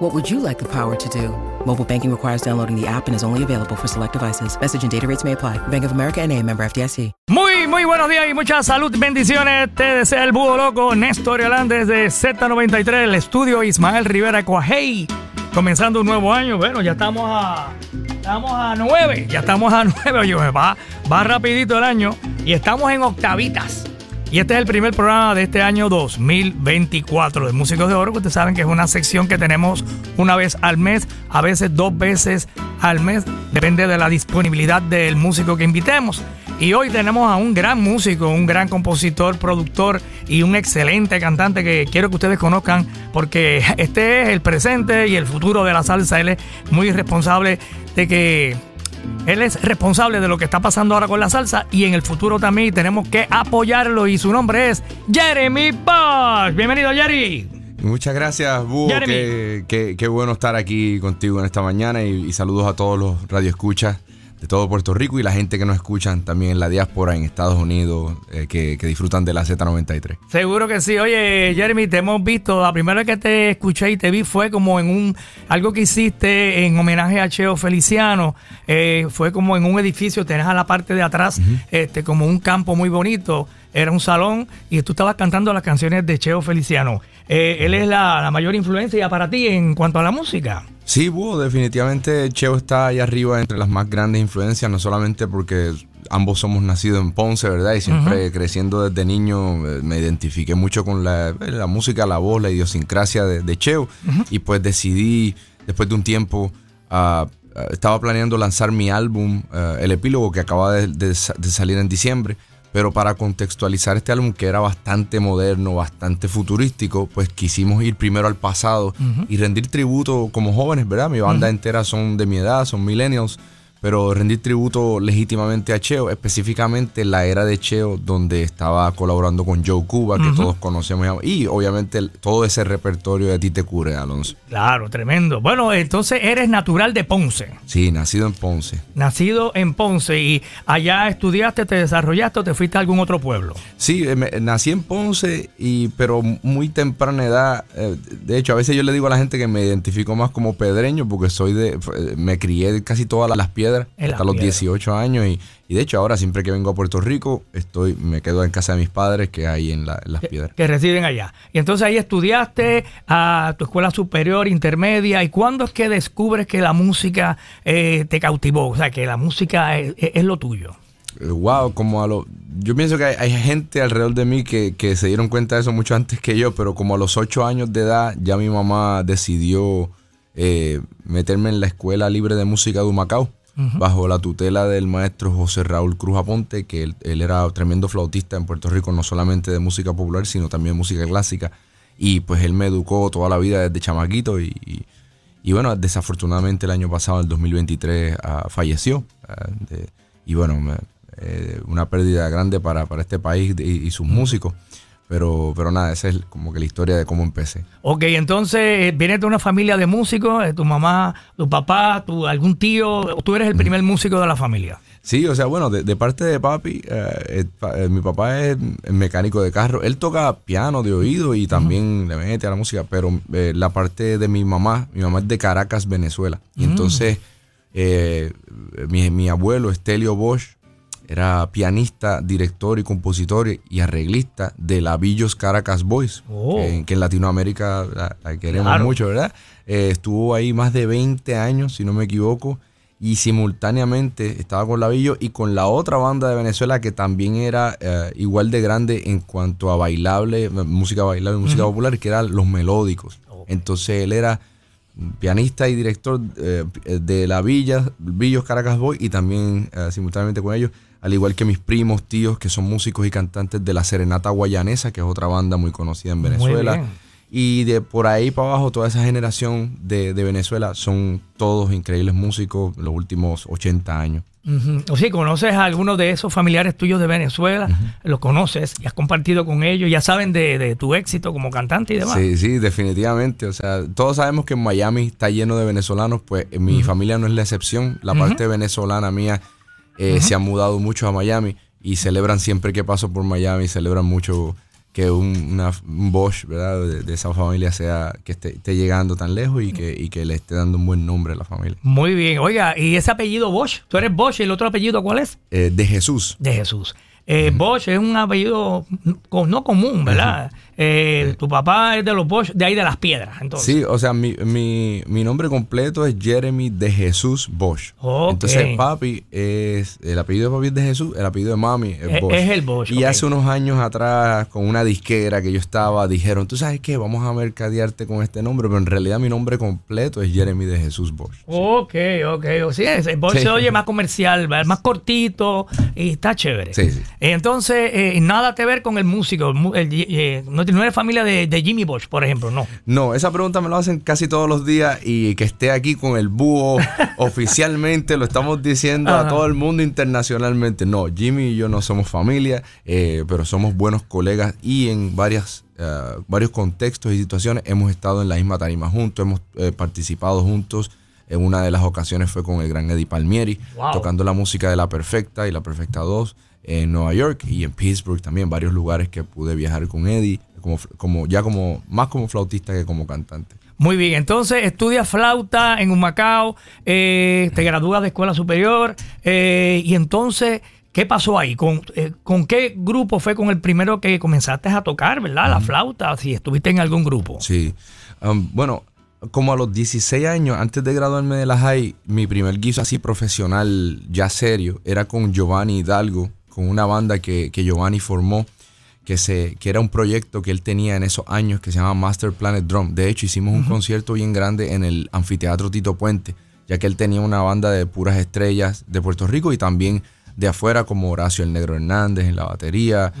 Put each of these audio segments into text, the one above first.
What would you like the power to do? Mobile banking requires downloading the app and is only available for select devices. Message and data rates may apply. Bank of America and a member FDIC. Muy, muy buenos días y mucha salud, bendiciones. Te desea el búho loco Néstor Hernández de Z93, el estudio Ismael Rivera Cuajei. Comenzando un nuevo año, bueno, ya estamos a... Estamos a nueve, ya estamos a nueve, oye, va, va rapidito el año y estamos en octavitas. Y este es el primer programa de este año 2024 de Músicos de Oro, que ustedes saben que es una sección que tenemos una vez al mes, a veces dos veces al mes, depende de la disponibilidad del músico que invitemos. Y hoy tenemos a un gran músico, un gran compositor, productor y un excelente cantante que quiero que ustedes conozcan porque este es el presente y el futuro de la salsa. Él es muy responsable de que él es responsable de lo que está pasando ahora con la salsa y en el futuro también tenemos que apoyarlo y su nombre es Jeremy Bosch. Bienvenido Jerry. Muchas gracias, Búho. Qué, qué, bueno estar aquí contigo en esta mañana y, y saludos a todos los radioescuchas de todo Puerto Rico y la gente que nos escuchan también en la diáspora en Estados Unidos eh, que, disfrutan de la Z93. Seguro que sí. Oye, Jeremy, te hemos visto, la primera vez que te escuché y te vi fue como en un, algo que hiciste en homenaje a Cheo Feliciano, eh, fue como en un edificio, tenés a la parte de atrás este, como un campo muy bonito, era un salón y tú estabas cantando las canciones de Cheo Feliciano. Eh, él es la, la mayor influencia para ti en cuanto a la música. Sí, Búho, definitivamente Cheo está ahí arriba entre las más grandes influencias, no solamente porque ambos somos nacidos en Ponce, ¿verdad? Y siempre creciendo desde niño eh, me identifiqué mucho con la, eh, música, la voz, la idiosincrasia de, Cheo. Y pues decidí, después de un tiempo, ah, estaba planeando lanzar mi álbum, ah, El Epílogo, que acaba de salir en diciembre. Pero para contextualizar este álbum que era bastante moderno, bastante futurístico, pues quisimos ir primero al pasado y rendir tributo como jóvenes, ¿verdad? Mi banda entera son de mi edad, son millennials pero rendir tributo legítimamente a Cheo, específicamente la era de Cheo, donde estaba colaborando con Joe Cuba, que todos conocemos, y obviamente todo ese repertorio de ti te cure, Alonso. Claro, tremendo. Bueno, entonces eres natural de Ponce. Sí, nacido en Ponce. Nacido en Ponce, y allá estudiaste, te desarrollaste o te fuiste a algún otro pueblo. Sí, eh, nací en Ponce, y, pero muy temprana edad. Eh, de hecho, a veces yo le digo a la gente que me identifico más como pedreño, porque soy de, eh, me crié casi todas las piedras hasta los 18 años y, de hecho ahora siempre que vengo a Puerto Rico estoy me quedo en casa de mis padres que hay en, las piedras. Que residen allá. Y entonces ahí estudiaste a tu escuela superior, intermedia y ¿cuándo es que descubres que la música eh, te cautivó? O sea, que la música es, lo tuyo. Wow, eh, como a lo... Yo pienso que hay, gente alrededor de mí que, se dieron cuenta de eso mucho antes que yo, pero como a los 8 años de edad ya mi mamá decidió eh, meterme en la escuela libre de música de Humacao bajo la tutela del maestro José Raúl Cruz Aponte, que él, era tremendo flautista en Puerto Rico, no solamente de música popular, sino también música clásica. Y pues él me educó toda la vida desde chamaquito y, y, bueno, desafortunadamente el año pasado, el 2023, ah, falleció. Ah, y bueno, eh, una pérdida grande para, para este país y, sus músicos. Pero, pero nada, esa es como que la historia de cómo empecé. Ok, entonces eh, vienes de una familia de músicos, eh, tu mamá, tu papá, tu, algún tío, tú eres el primer músico de la familia. Sí, o sea, bueno, de, parte de papi, eh, mi papá es mecánico de carro. Él toca piano de oído y también le mete a la música, pero la parte de mi mamá, mi mamá es de Caracas, Venezuela. Y mm. entonces mi, mi, abuelo, Estelio Bosch, era pianista, director y compositor y arreglista de la Villos Caracas Boys, oh. que, en Latinoamérica la, queremos mucho, ¿verdad? Eh, estuvo ahí más de 20 años, si no me equivoco, y simultáneamente estaba con la Villos y con la otra banda de Venezuela que también era eh, igual de grande en cuanto a bailable, música bailable, música popular, que eran los melódicos. Oh. Entonces él era pianista y director eh, de la Villa, Villos Caracas Boys y también simultáneamente con ellos al igual que mis primos, tíos, que son músicos y cantantes de la Serenata Guayanesa, que es otra banda muy conocida en Venezuela. Y de por ahí para abajo, toda esa generación de, Venezuela son todos increíbles músicos los últimos 80 años. O si conoces a algunos de esos familiares tuyos de Venezuela, los conoces y has compartido con ellos, ya saben de, de tu éxito como cantante y demás. Sí, sí, definitivamente. O sea, todos sabemos que en Miami está lleno de venezolanos, pues en mi familia no es la excepción. La parte venezolana mía eh, se ha mudado mucho a Miami y celebran siempre que paso por Miami, celebran mucho que un, una- un Bosch, ¿verdad? De, de esa familia sea, que esté, esté llegando tan lejos y que, y que le esté dando un buen nombre a la familia. Muy bien. Oiga, ¿y ese apellido Bosch? ¿Tú eres Bosch y el otro apellido cuál es? Eh, de Jesús. De Jesús. Eh, Bosch es un apellido no común, ¿verdad? Eh, tu papá es de los Bosch, de ahí de las piedras, entonces. Sí, o sea, mi, mi, mi nombre completo es Jeremy de Jesús Bosch. Ok. Entonces, papi es. El apellido de papi es de Jesús, el apellido de mami es Es- Bosch. es el Bosch, Y hace unos años atrás, con una disquera que yo estaba, dijeron: ¿Tú sabes qué? Vamos a mercadearte con este nombre, pero en realidad mi nombre completo es Jeremy de Jesús Bosch. Ok, ok. O sea, ese Bosch Sí. se oye más comercial, más cortito y está chévere. Sí, sí. Entonces, eh, nada que ver con el músico. el el- eh, no, no eres familia de, de Jimmy Bosch, por ejemplo, no. No, esa pregunta me lo hacen casi todos los días y que esté aquí con el búho oficialmente, lo estamos diciendo Ajá. a todo el mundo internacionalmente. No, Jimmy y yo no somos familia, eh, pero somos buenos colegas y en varias, eh, varios contextos y situaciones hemos estado en la misma tarima juntos, hemos eh, participado juntos. En una de las ocasiones fue con el gran Eddie Palmieri, Wow. tocando la música de La Perfecta y La Perfecta 2 en Nueva York y en Pittsburgh también, varios lugares que pude viajar con Eddie, como, como, ya como, más como flautista que como cantante. Muy bien, entonces estudias flauta en Humacao, eh, te gradúas de escuela superior eh, y entonces, ¿qué pasó ahí? ¿Con, eh, ¿Con qué grupo fue con el primero que comenzaste a tocar, verdad? La flauta, si estuviste en algún grupo. Sí. Um, bueno, como a los 16 años, antes de graduarme de la high, mi primer guiso así profesional, ya serio, era con Giovanni Hidalgo, con una banda que, que Giovanni formó, que, se, que era un proyecto que él tenía en esos años que se llama Master Planet Drum. De hecho, hicimos un concierto bien grande en el anfiteatro Tito Puente, ya que él tenía una banda de puras estrellas de Puerto Rico y también de afuera, como Horacio el Negro Hernández en la batería,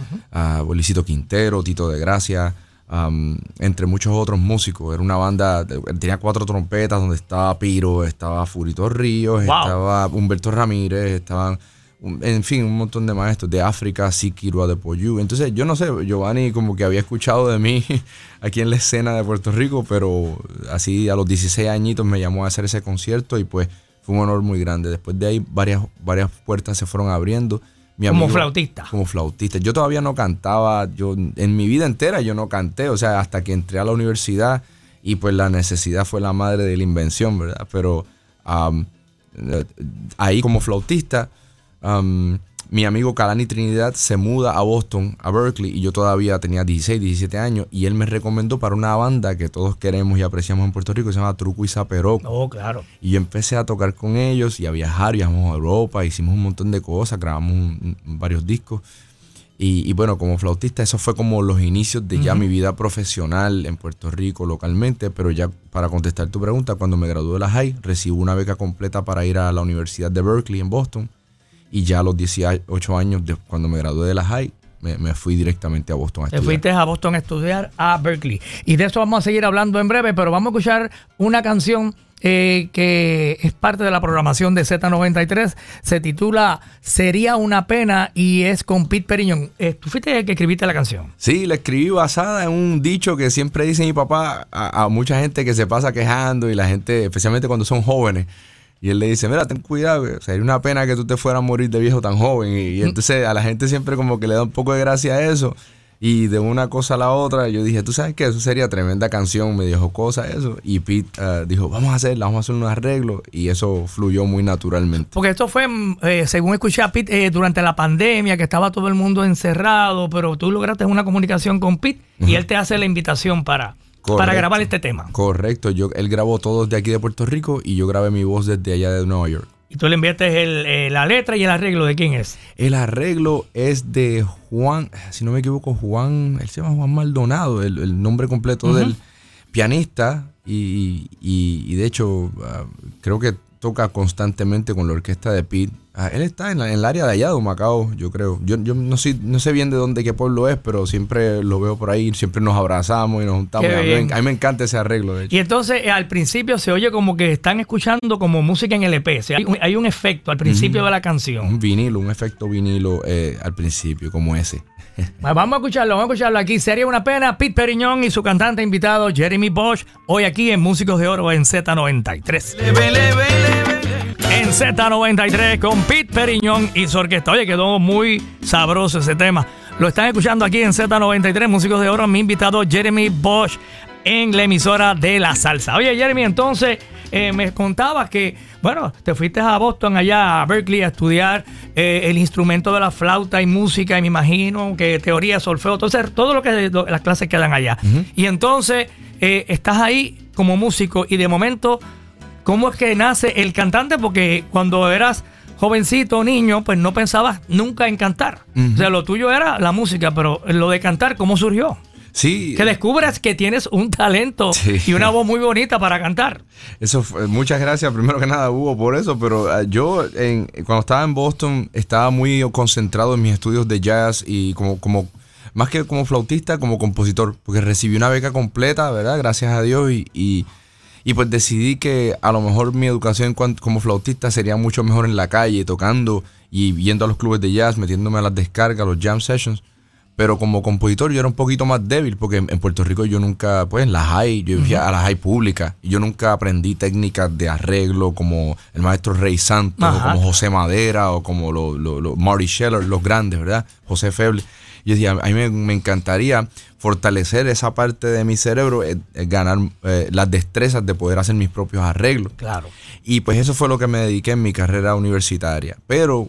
Bolicito Quintero, Tito de Gracia, um, entre muchos otros músicos. Era una banda, tenía cuatro trompetas donde estaba Piro, estaba Furito Ríos, Wow. estaba Humberto Ramírez, estaban, en fin, un montón de maestros de África, Sikiru de Poyu. Entonces, yo no sé, Giovanni como que había escuchado de mí aquí en la escena de Puerto Rico, pero así a los 16 añitos me llamó a hacer ese concierto y pues fue un honor muy grande. Después de ahí varias, varias puertas se fueron abriendo. Mi Como amigo- flautista. Como flautista. Yo todavía no cantaba, yo en mi vida entera yo no canté, o sea, hasta que entré a la universidad y pues la necesidad fue la madre de la invención, ¿verdad? Pero eh, ahí como flautista, am, mi amigo Kalani Trinidad se muda a Boston, a Berkeley, y yo todavía tenía 16, 17 años, y él me recomendó para una banda que todos queremos y apreciamos en Puerto Rico, que se llama Truco y Zaperoco. Oh, claro. Y yo empecé a tocar con ellos y a viajar, viajamos a Europa, hicimos un montón de cosas, grabamos un- un- varios discos. Y, y bueno, como flautista, eso fue como los inicios de ya mi vida profesional en Puerto Rico, localmente. Pero ya para contestar tu pregunta, cuando me gradué de la high, recibo una beca completa para ir a la Universidad de Berkeley en Boston. Y ya a los 18 años, de, cuando me gradué de la high, me, me fui directamente a Boston a Te estudiar. fuiste a Boston a estudiar a Berkeley. Y de eso vamos a seguir hablando en breve, pero vamos a escuchar una canción eh, que es parte de la programación de Z93. Se titula Sería una pena y es con Pete Periñón. Eh, Tú fuiste el que escribiste la canción. Sí, la escribí basada en un dicho que siempre dice mi papá a, a mucha gente que se pasa quejando y la gente, especialmente cuando son jóvenes. Y él le dice, mira, ten cuidado, que sería una pena que tú te fueras a morir de viejo tan joven. Y, y entonces a la gente siempre como que le da un poco de gracia a eso. Y de una cosa a la otra, yo dije, tú sabes que eso sería tremenda canción, me dijo cosas, eso. Y Pete eh, dijo, vamos a hacerla, vamos a hacer unos arreglos. Y eso fluyó muy naturalmente. Porque esto fue, mm, eh, según escuché a Pete, eh, durante la pandemia, que estaba todo el mundo encerrado, pero tú lograste una comunicación con Pete y él te hace la invitación para, para Correcto. grabar este tema. Correcto, yo, él grabó todo desde aquí de Puerto Rico y yo grabé mi voz desde allá de Nueva York. Y tú le enviaste el, eh, la letra y el arreglo de quién es. El arreglo es de Juan, si no me equivoco, Juan, él se llama Juan Maldonado, el, el nombre completo del pianista y, y- y de hecho ah, creo que toca constantemente con la orquesta de Pete Ah, él está en, el área de allá de Humacao, yo creo. Yo, yo no, sé, no sé bien de dónde, qué pueblo es, pero siempre lo veo por ahí, siempre nos abrazamos y nos juntamos. A mí, a mí, me encanta ese arreglo, de hecho. Y entonces eh, al principio se oye como que están escuchando como música en LP. O sea, hay, un, hay, un, efecto al principio de la canción. Un vinilo, un efecto vinilo eh, al principio, como ese. vamos a escucharlo, vamos a escucharlo aquí. Sería una pena. Pete Periñón y su cantante invitado Jeremy Bosch, hoy aquí en Músicos de Oro en Z93. En Z93 con Pete Periñón y su orquesta. Oye, quedó muy sabroso ese tema. Lo están escuchando aquí en Z93, Músicos de Oro. Mi invitado Jeremy Bosch en la emisora de la salsa. Oye, Jeremy, entonces eh, me contabas que, bueno, te fuiste a Boston, allá a Berkeley, a estudiar eh, el instrumento de la flauta y música, y me imagino que teoría, solfeo, entonces todo lo que las clases quedan allá. Y entonces eh, estás ahí como músico y de momento, ¿cómo es que nace el cantante? Porque cuando eras jovencito, niño, pues no pensabas nunca en cantar. O sea, lo tuyo era la música, pero lo de cantar, ¿cómo surgió? Sí. Que descubras que tienes un talento y una voz muy bonita para cantar. Eso muchas gracias, primero que nada, Hugo, por eso. Pero ah, yo, cuando estaba en Boston, estaba muy concentrado en mis estudios de jazz y como, como más que como flautista, como compositor, porque recibí una beca completa, ¿verdad? Gracias a Dios y, y, pues decidí que a lo mejor mi educación como flautista sería mucho mejor en la calle, tocando y yendo a los clubes de jazz, metiéndome a las descargas, a los jam sessions. Pero como compositor yo era un poquito más débil porque en, Puerto Rico yo nunca, pues en la high, yo vivía a la high pública y yo nunca aprendí técnicas de arreglo como el maestro Rey Santos o como José Madera o como los Marty Scheller, los grandes, ¿verdad? José Feble. Yo decía, a mí me, encantaría fortalecer esa parte de mi cerebro, eh, eh, ganar eh, las destrezas de poder hacer mis propios arreglos. Claro. Y pues eso fue lo que me dediqué en mi carrera universitaria. Pero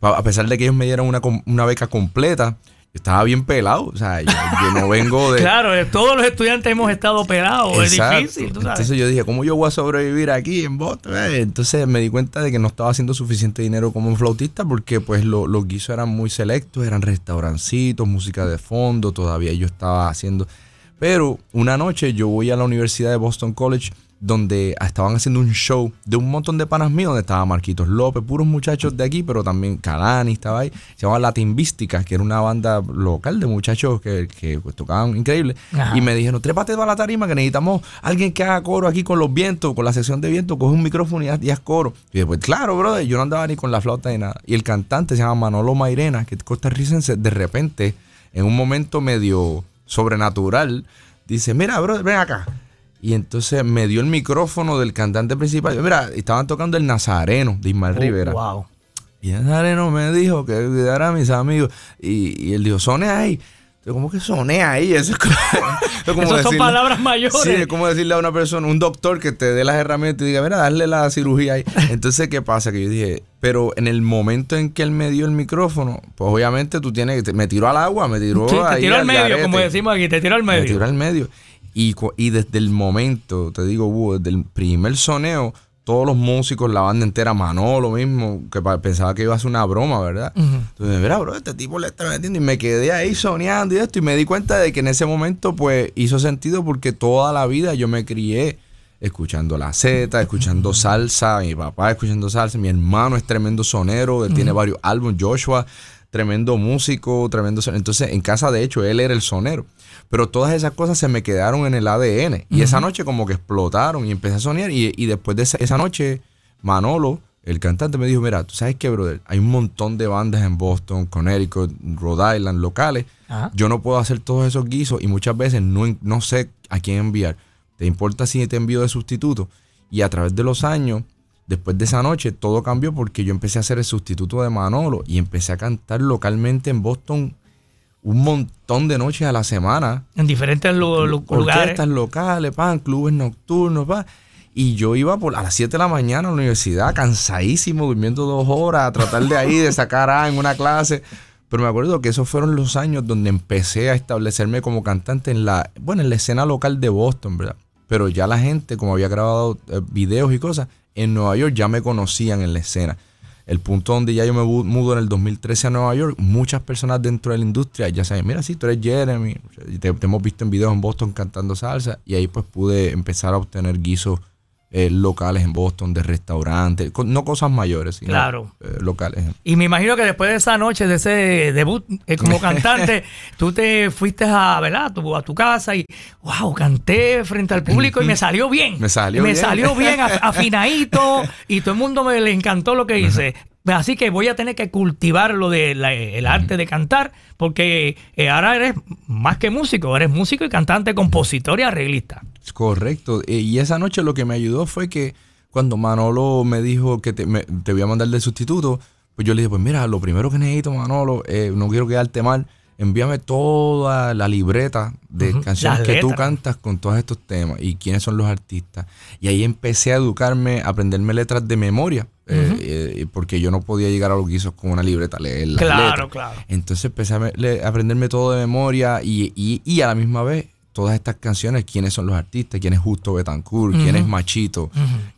a pesar de que ellos me dieron una, una beca completa, estaba bien pelado. O sea, yo, no vengo de. claro, todos los estudiantes hemos estado pelados. Es difícil. Entonces yo dije, ¿cómo yo voy a sobrevivir aquí en Boston? Eh, entonces me di cuenta de que no estaba haciendo suficiente dinero como un flautista porque, pues, los guisos eran muy selectos, eran restaurancitos, música de fondo. Todavía yo estaba haciendo. Pero una noche yo voy a la Universidad de Boston College donde estaban haciendo un show de un montón de panas míos, donde estaba Marquitos López, puros muchachos de aquí, pero también Calani estaba ahí. Se llamaba Latimbística, que era una banda local de muchachos que, que pues, tocaban increíble. Y me dijeron, trépate a la tarima, que necesitamos alguien que haga coro aquí con los vientos, con la sección de viento, coge un micrófono y haz, coro. Y después, claro, brother, yo no andaba ni con la flauta ni nada. Y el cantante se llama Manolo Mairena, que es costarricense, de repente, en un momento medio sobrenatural, dice, mira, brother, ven acá y entonces me dio el micrófono del cantante principal. Mira, estaban tocando el Nazareno de Ismael oh, Rivera. Wow. Y el Nazareno me dijo que cuidara a mis amigos. Y, él dijo, sone ahí. ¿Cómo que soné ahí? Eso es como, son palabras mayores. Sí, es como decirle a una persona, un doctor que te dé las herramientas y diga, mira, darle la cirugía ahí. Entonces, ¿qué pasa? Que yo dije, pero en el momento en que él me dio el micrófono, pues obviamente tú tienes que. Me tiró al agua, me tiró. Sí, te tiró al medio, como decimos aquí, te tiró al medio. Me tiró al medio. Y, desde el momento, te digo, desde el primer soneo, todos los músicos, la banda entera, Manolo mismo, que pensaba que iba a ser una broma, ¿verdad? Entonces, mira, bro, este tipo le está metiendo. Y me quedé ahí soñando y esto. Y me di cuenta de que en ese momento, pues, hizo sentido porque toda la vida yo me crié escuchando la Z, escuchando salsa, mi papá escuchando salsa, mi hermano es tremendo sonero, él tiene varios álbumes, Joshua, tremendo músico, tremendo sonero. Entonces, en casa, de hecho, él era el sonero. Pero todas esas cosas se me quedaron en el ADN. Y esa noche como que explotaron y empecé a soñar. Y, después de esa, noche, Manolo, el cantante, me dijo, mira, tú sabes qué, brother, hay un montón de bandas en Boston, Connecticut, Rhode Island, locales. Yo no puedo hacer todos esos guisos y muchas veces no, no sé a quién enviar. ¿Te importa si te envío de sustituto? Y a través de los años, después de esa noche, todo cambió porque yo empecé a ser el sustituto de Manolo y empecé a cantar localmente en Boston un montón de noches a la semana. En diferentes lugares. Orquestas locales, pan, clubes nocturnos. Y yo iba por, a las 7 de la mañana a la universidad, cansadísimo, durmiendo dos horas, a tratar de ahí, de sacar A en una clase. Pero me acuerdo que esos fueron los años donde empecé a establecerme como cantante en la, bueno, en la escena local de Boston, ¿verdad? Pero ya la gente, como había grabado eh, videos y cosas, en Nueva York ya me conocían en la escena. El punto donde ya yo me mudo en el 2013 a Nueva York, muchas personas dentro de la industria ya saben, mira, sí, tú eres Jeremy, te, hemos visto en videos en Boston cantando salsa y ahí pues pude empezar a obtener guisos eh, locales en Boston, de restaurantes, no cosas mayores, sino Claro. eh, locales. Y me imagino que después de esa noche, de ese debut eh, como cantante, tú te fuiste a, ¿verdad? Tu- a tu casa y, wow, canté frente al público y me salió bien. Me salió me bien. salió bien, af- afinadito, y todo el mundo me le encantó lo que hice. Así que voy a tener que cultivar lo del arte de cantar, porque eh, ahora eres más que músico, eres músico y cantante, compositor y arreglista. Correcto. Eh, Y esa noche lo que me ayudó fue que cuando Manolo me dijo que te, me- te voy a mandar de sustituto, pues yo le dije, pues mira, lo primero que necesito, Manolo, eh, no quiero quedarte mal, envíame toda la libreta de canciones las que tú cantas con todos estos temas y quiénes son los artistas. Y ahí empecé a educarme, a aprenderme letras de memoria, eh, eh, porque yo no podía llegar a los guisos con una libreta, leer las Claro, letras. claro. Entonces empecé a, aprenderme todo de memoria y, y- y a la misma vez todas estas canciones, quiénes son los artistas, quién es Justo Betancourt, quién es Machito,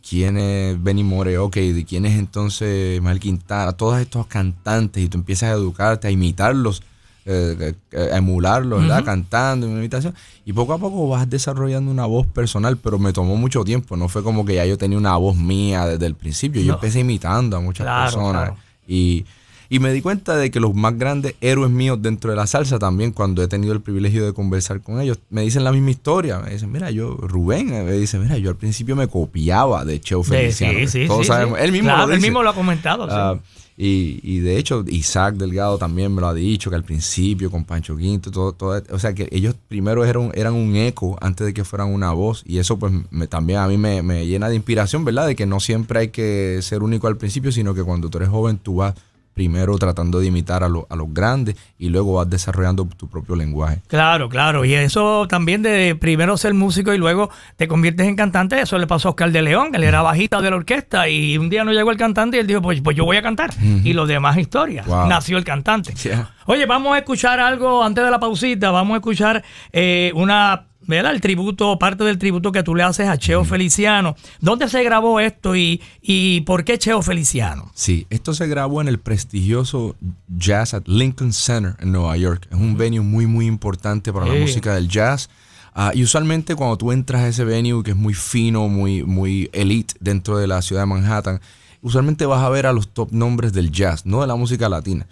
quién es Benny Moreoke, de quién es entonces Mal Quintana, todos estos cantantes y tú empiezas a educarte, a imitarlos, eh, eh, a emularlos, ¿verdad? Cantando, en una imitación. Y poco a poco vas desarrollando una voz personal, pero me tomó mucho tiempo, no fue como que ya yo tenía una voz mía desde el principio, yo No. empecé imitando a muchas Claro, personas. claro. Y, y me di cuenta de que los más grandes héroes míos dentro de la salsa también, cuando he tenido el privilegio de conversar con ellos, me dicen la misma historia. Me dicen, mira, yo, Rubén, eh, me dice, mira, yo al principio me copiaba de Cheo Feliciano. sí, sí, Todos sí, sabemos. Él mismo Claro, lo él dice. mismo lo ha comentado. Ah, y, y de hecho, Isaac Delgado también me lo ha dicho, que al principio con Pancho Quinto, todo, todo, o sea, que ellos primero eran, eran un eco antes de que fueran una voz. Y eso pues me- también a mí me, me llena de inspiración, ¿verdad? De que no siempre hay que ser único al principio, sino que cuando tú eres joven tú vas primero tratando de imitar a, lo- a los grandes y luego vas desarrollando tu propio lenguaje. Claro, claro. Y eso también de primero ser músico y luego te conviertes en cantante, eso le pasó a Oscar de León, él era bajista de la orquesta y un día no llegó el cantante y él dijo, pues, pues yo voy a cantar. Y los demás historias. Wow. Nació el cantante. Yeah. Oye, vamos a escuchar algo antes de la pausita, vamos a escuchar eh, una... ¿verdad? El tributo, parte del tributo que tú le haces a Cheo Feliciano. ¿Dónde se grabó esto y, y por qué Cheo Feliciano? Sí, esto se grabó en el prestigioso Jazz at Lincoln Center en Nueva York. Es un venue muy, muy importante para Sí. la música del jazz. Ah, y usualmente cuando tú entras a ese venue, que es muy fino, muy, muy elite dentro de la ciudad de Manhattan, usualmente vas a ver a los top nombres del jazz, no de la música latina.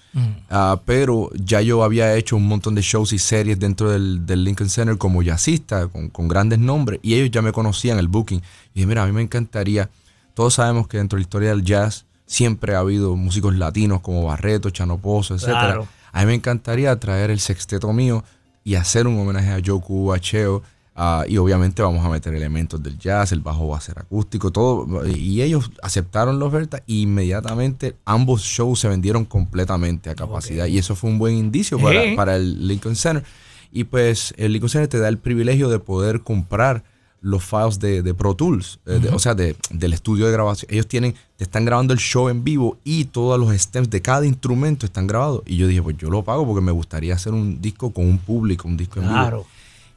Ah, pero ya yo había hecho un montón de shows y series dentro del, del Lincoln Center como jazzista, con, con grandes nombres, y ellos ya me conocían el booking. Y dije, mira, a mí me encantaría, todos sabemos que dentro de la historia del jazz siempre ha habido músicos latinos como Barreto, Chano Pozo, etc. Claro. A mí me encantaría traer el sexteto mío y hacer un homenaje a Joe Cuba, a Cheo. Ah, y obviamente vamos a meter elementos del jazz, el bajo va a ser acústico, todo. Y ellos aceptaron la oferta e inmediatamente ambos shows se vendieron completamente a capacidad. Y eso fue un buen indicio para, el Lincoln Center. Y pues el Lincoln Center te da el privilegio de poder comprar los files de, de Pro Tools, eh, de- o sea, de- del estudio de grabación. Ellos tienen, te están grabando el show en vivo y todos los stems de cada instrumento están grabados. Y yo dije, pues yo lo pago porque me gustaría hacer un disco con un público, un disco en vivo. Claro.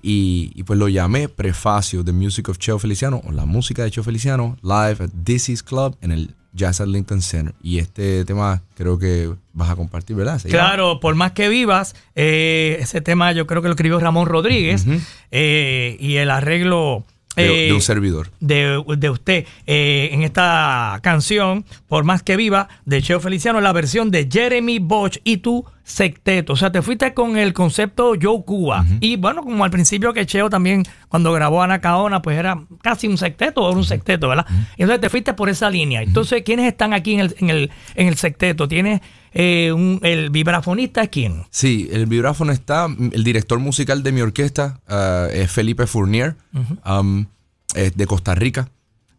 Y, y pues lo llamé Prefacio, The Music of Cheo Feliciano, o la música de Cheo Feliciano, live at Dizzy's Club en el Jazz at Lincoln Center. Y este tema creo que vas a compartir, ¿verdad? Claro, por más que vivas, eh, ese tema yo creo que lo escribió Ramón Rodríguez eh, y el arreglo De, eh, de un servidor. de, de usted eh, en esta canción, por más que viva, de Cheo Feliciano, la versión de Jeremy Bosch y tu secteto. O sea, te fuiste con el concepto Joe Cuba. Y bueno, como al principio que Cheo también, cuando grabó Anacaona, pues era casi un secteto, o un secteto, ¿verdad? Y entonces te fuiste por esa línea. Entonces, ¿quiénes están aquí en el, en el, en el secteto? ¿Tienes eh, un, el vibrafonista? ¿es ¿Quién? Sí, el vibráfono está. El director musical de mi orquesta ah, es Felipe Fournier, um, es de Costa Rica.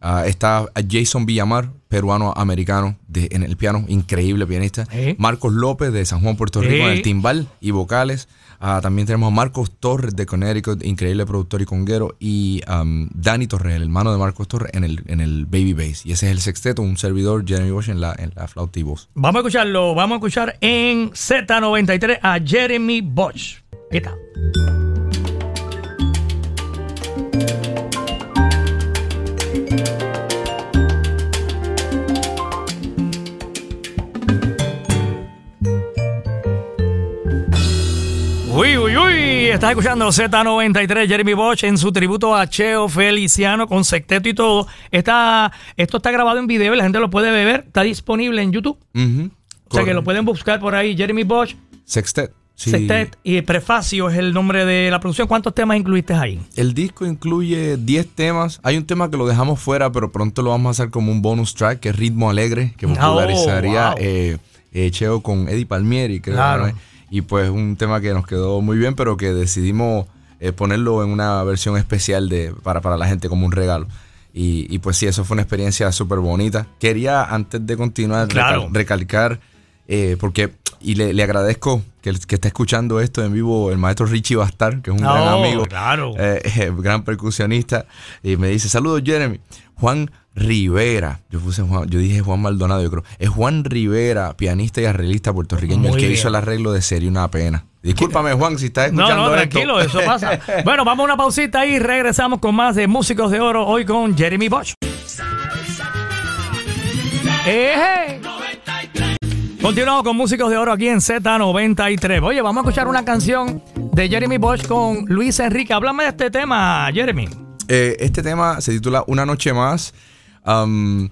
Ah, está Jason Villamar, peruano-americano, en el piano, increíble pianista. Marcos López, de San Juan, Puerto Rico, en el timbal y vocales. Ah, también tenemos a Marcos Torres, de Connecticut, increíble productor y conguero. Y um, Dani Torres, el hermano de Marcos Torres, en el, en el baby bass. Y ese es el sexteto, un servidor, Jeremy Bosch, en la, en la flauta y voz. Vamos a escucharlo, vamos a escuchar en Z93 a Jeremy Bosch. Ahí está. Uy, uy, uy, estás escuchando Z93, Jeremy Bosch en su tributo a Cheo Feliciano con secteto y todo. Está, esto está grabado en video y la gente lo puede ver. Está disponible en YouTube. O sea que lo pueden buscar por ahí. Jeremy Bosch, Sextet. Sí. Sextet y Prefacio es el nombre de la producción. ¿Cuántos temas incluiste ahí? El disco incluye 10 temas. Hay un tema que lo dejamos fuera, pero pronto lo vamos a hacer como un bonus track, que es Ritmo Alegre, que Oh, popularizaría wow. eh, eh, Cheo con Eddie Palmieri, creo. Claro. ¿no? Y pues un tema que nos quedó muy bien, pero que decidimos eh, ponerlo en una versión especial de, para, para la gente como un regalo. Y, y pues sí, eso fue una experiencia súper bonita. Quería, antes de continuar, Claro. recal- recalcar, eh, porque, y le, le agradezco que, que está escuchando esto en vivo, el maestro Richie Bastar, que es un gran amigo. claro. Eh, gran percusionista. Y me dice, saludos Jeremy. Juan Rivera. Yo puse Juan, yo dije Juan Maldonado, yo creo. Es Juan Rivera, pianista y arreglista puertorriqueño, el que bien. hizo el arreglo de Sería una pena. Discúlpame, Juan, si estás No, escuchando no, esto. tranquilo, eso pasa. Bueno, vamos a una pausita y regresamos con más de Músicos de Oro hoy con Jeremy Bosch. ¡Eje! Continuamos con Músicos de Oro aquí en Z93. Oye, vamos a escuchar una canción de Jeremy Bosch con Luis Enrique. Háblame de este tema, Jeremy. Eh, este tema se titula Una noche más. Am,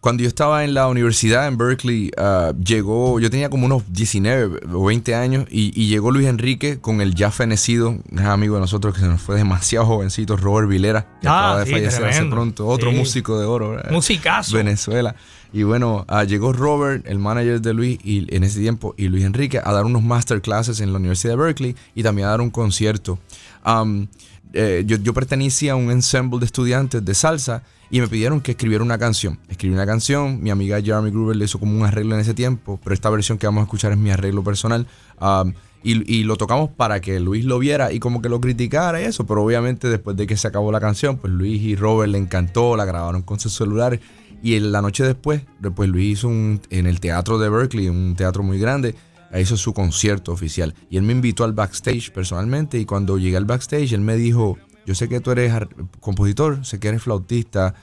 cuando yo estaba en la universidad en Berkeley, ah, llegó, yo tenía como unos 19 o 20 años y, y llegó Luis Enrique con el ya fenecido, amigo de nosotros que se nos fue demasiado jovencito, Robert Vilera, que Ah, acaba de sí, fallecer hace pronto, otro Sí. músico de oro. Musicazo. Venezuela. Y bueno, ah, llegó Robert, el manager de Luis, y en ese tiempo, y Luis Enrique, a dar unos masterclasses en la Universidad de Berkeley y también a dar un concierto. Am, eh, yo, yo pertenecía a un ensemble de estudiantes de salsa y me pidieron que escribiera una canción. Escribí una canción, mi amiga Jeremy Gruber le hizo como un arreglo en ese tiempo, pero esta versión que vamos a escuchar es mi arreglo personal. Am, y, lo tocamos para que Luis lo viera y como que lo criticara y eso, pero obviamente después de que se acabó la canción, pues Luis y Robert le encantó, la grabaron con sus celulares y en la noche después, después Luis hizo un, en el teatro de Berkeley, un teatro muy grande, hizo su concierto oficial. Y él me invitó al backstage personalmente y cuando llegué al backstage, él me dijo, yo sé que tú eres compositor, sé que eres flautista,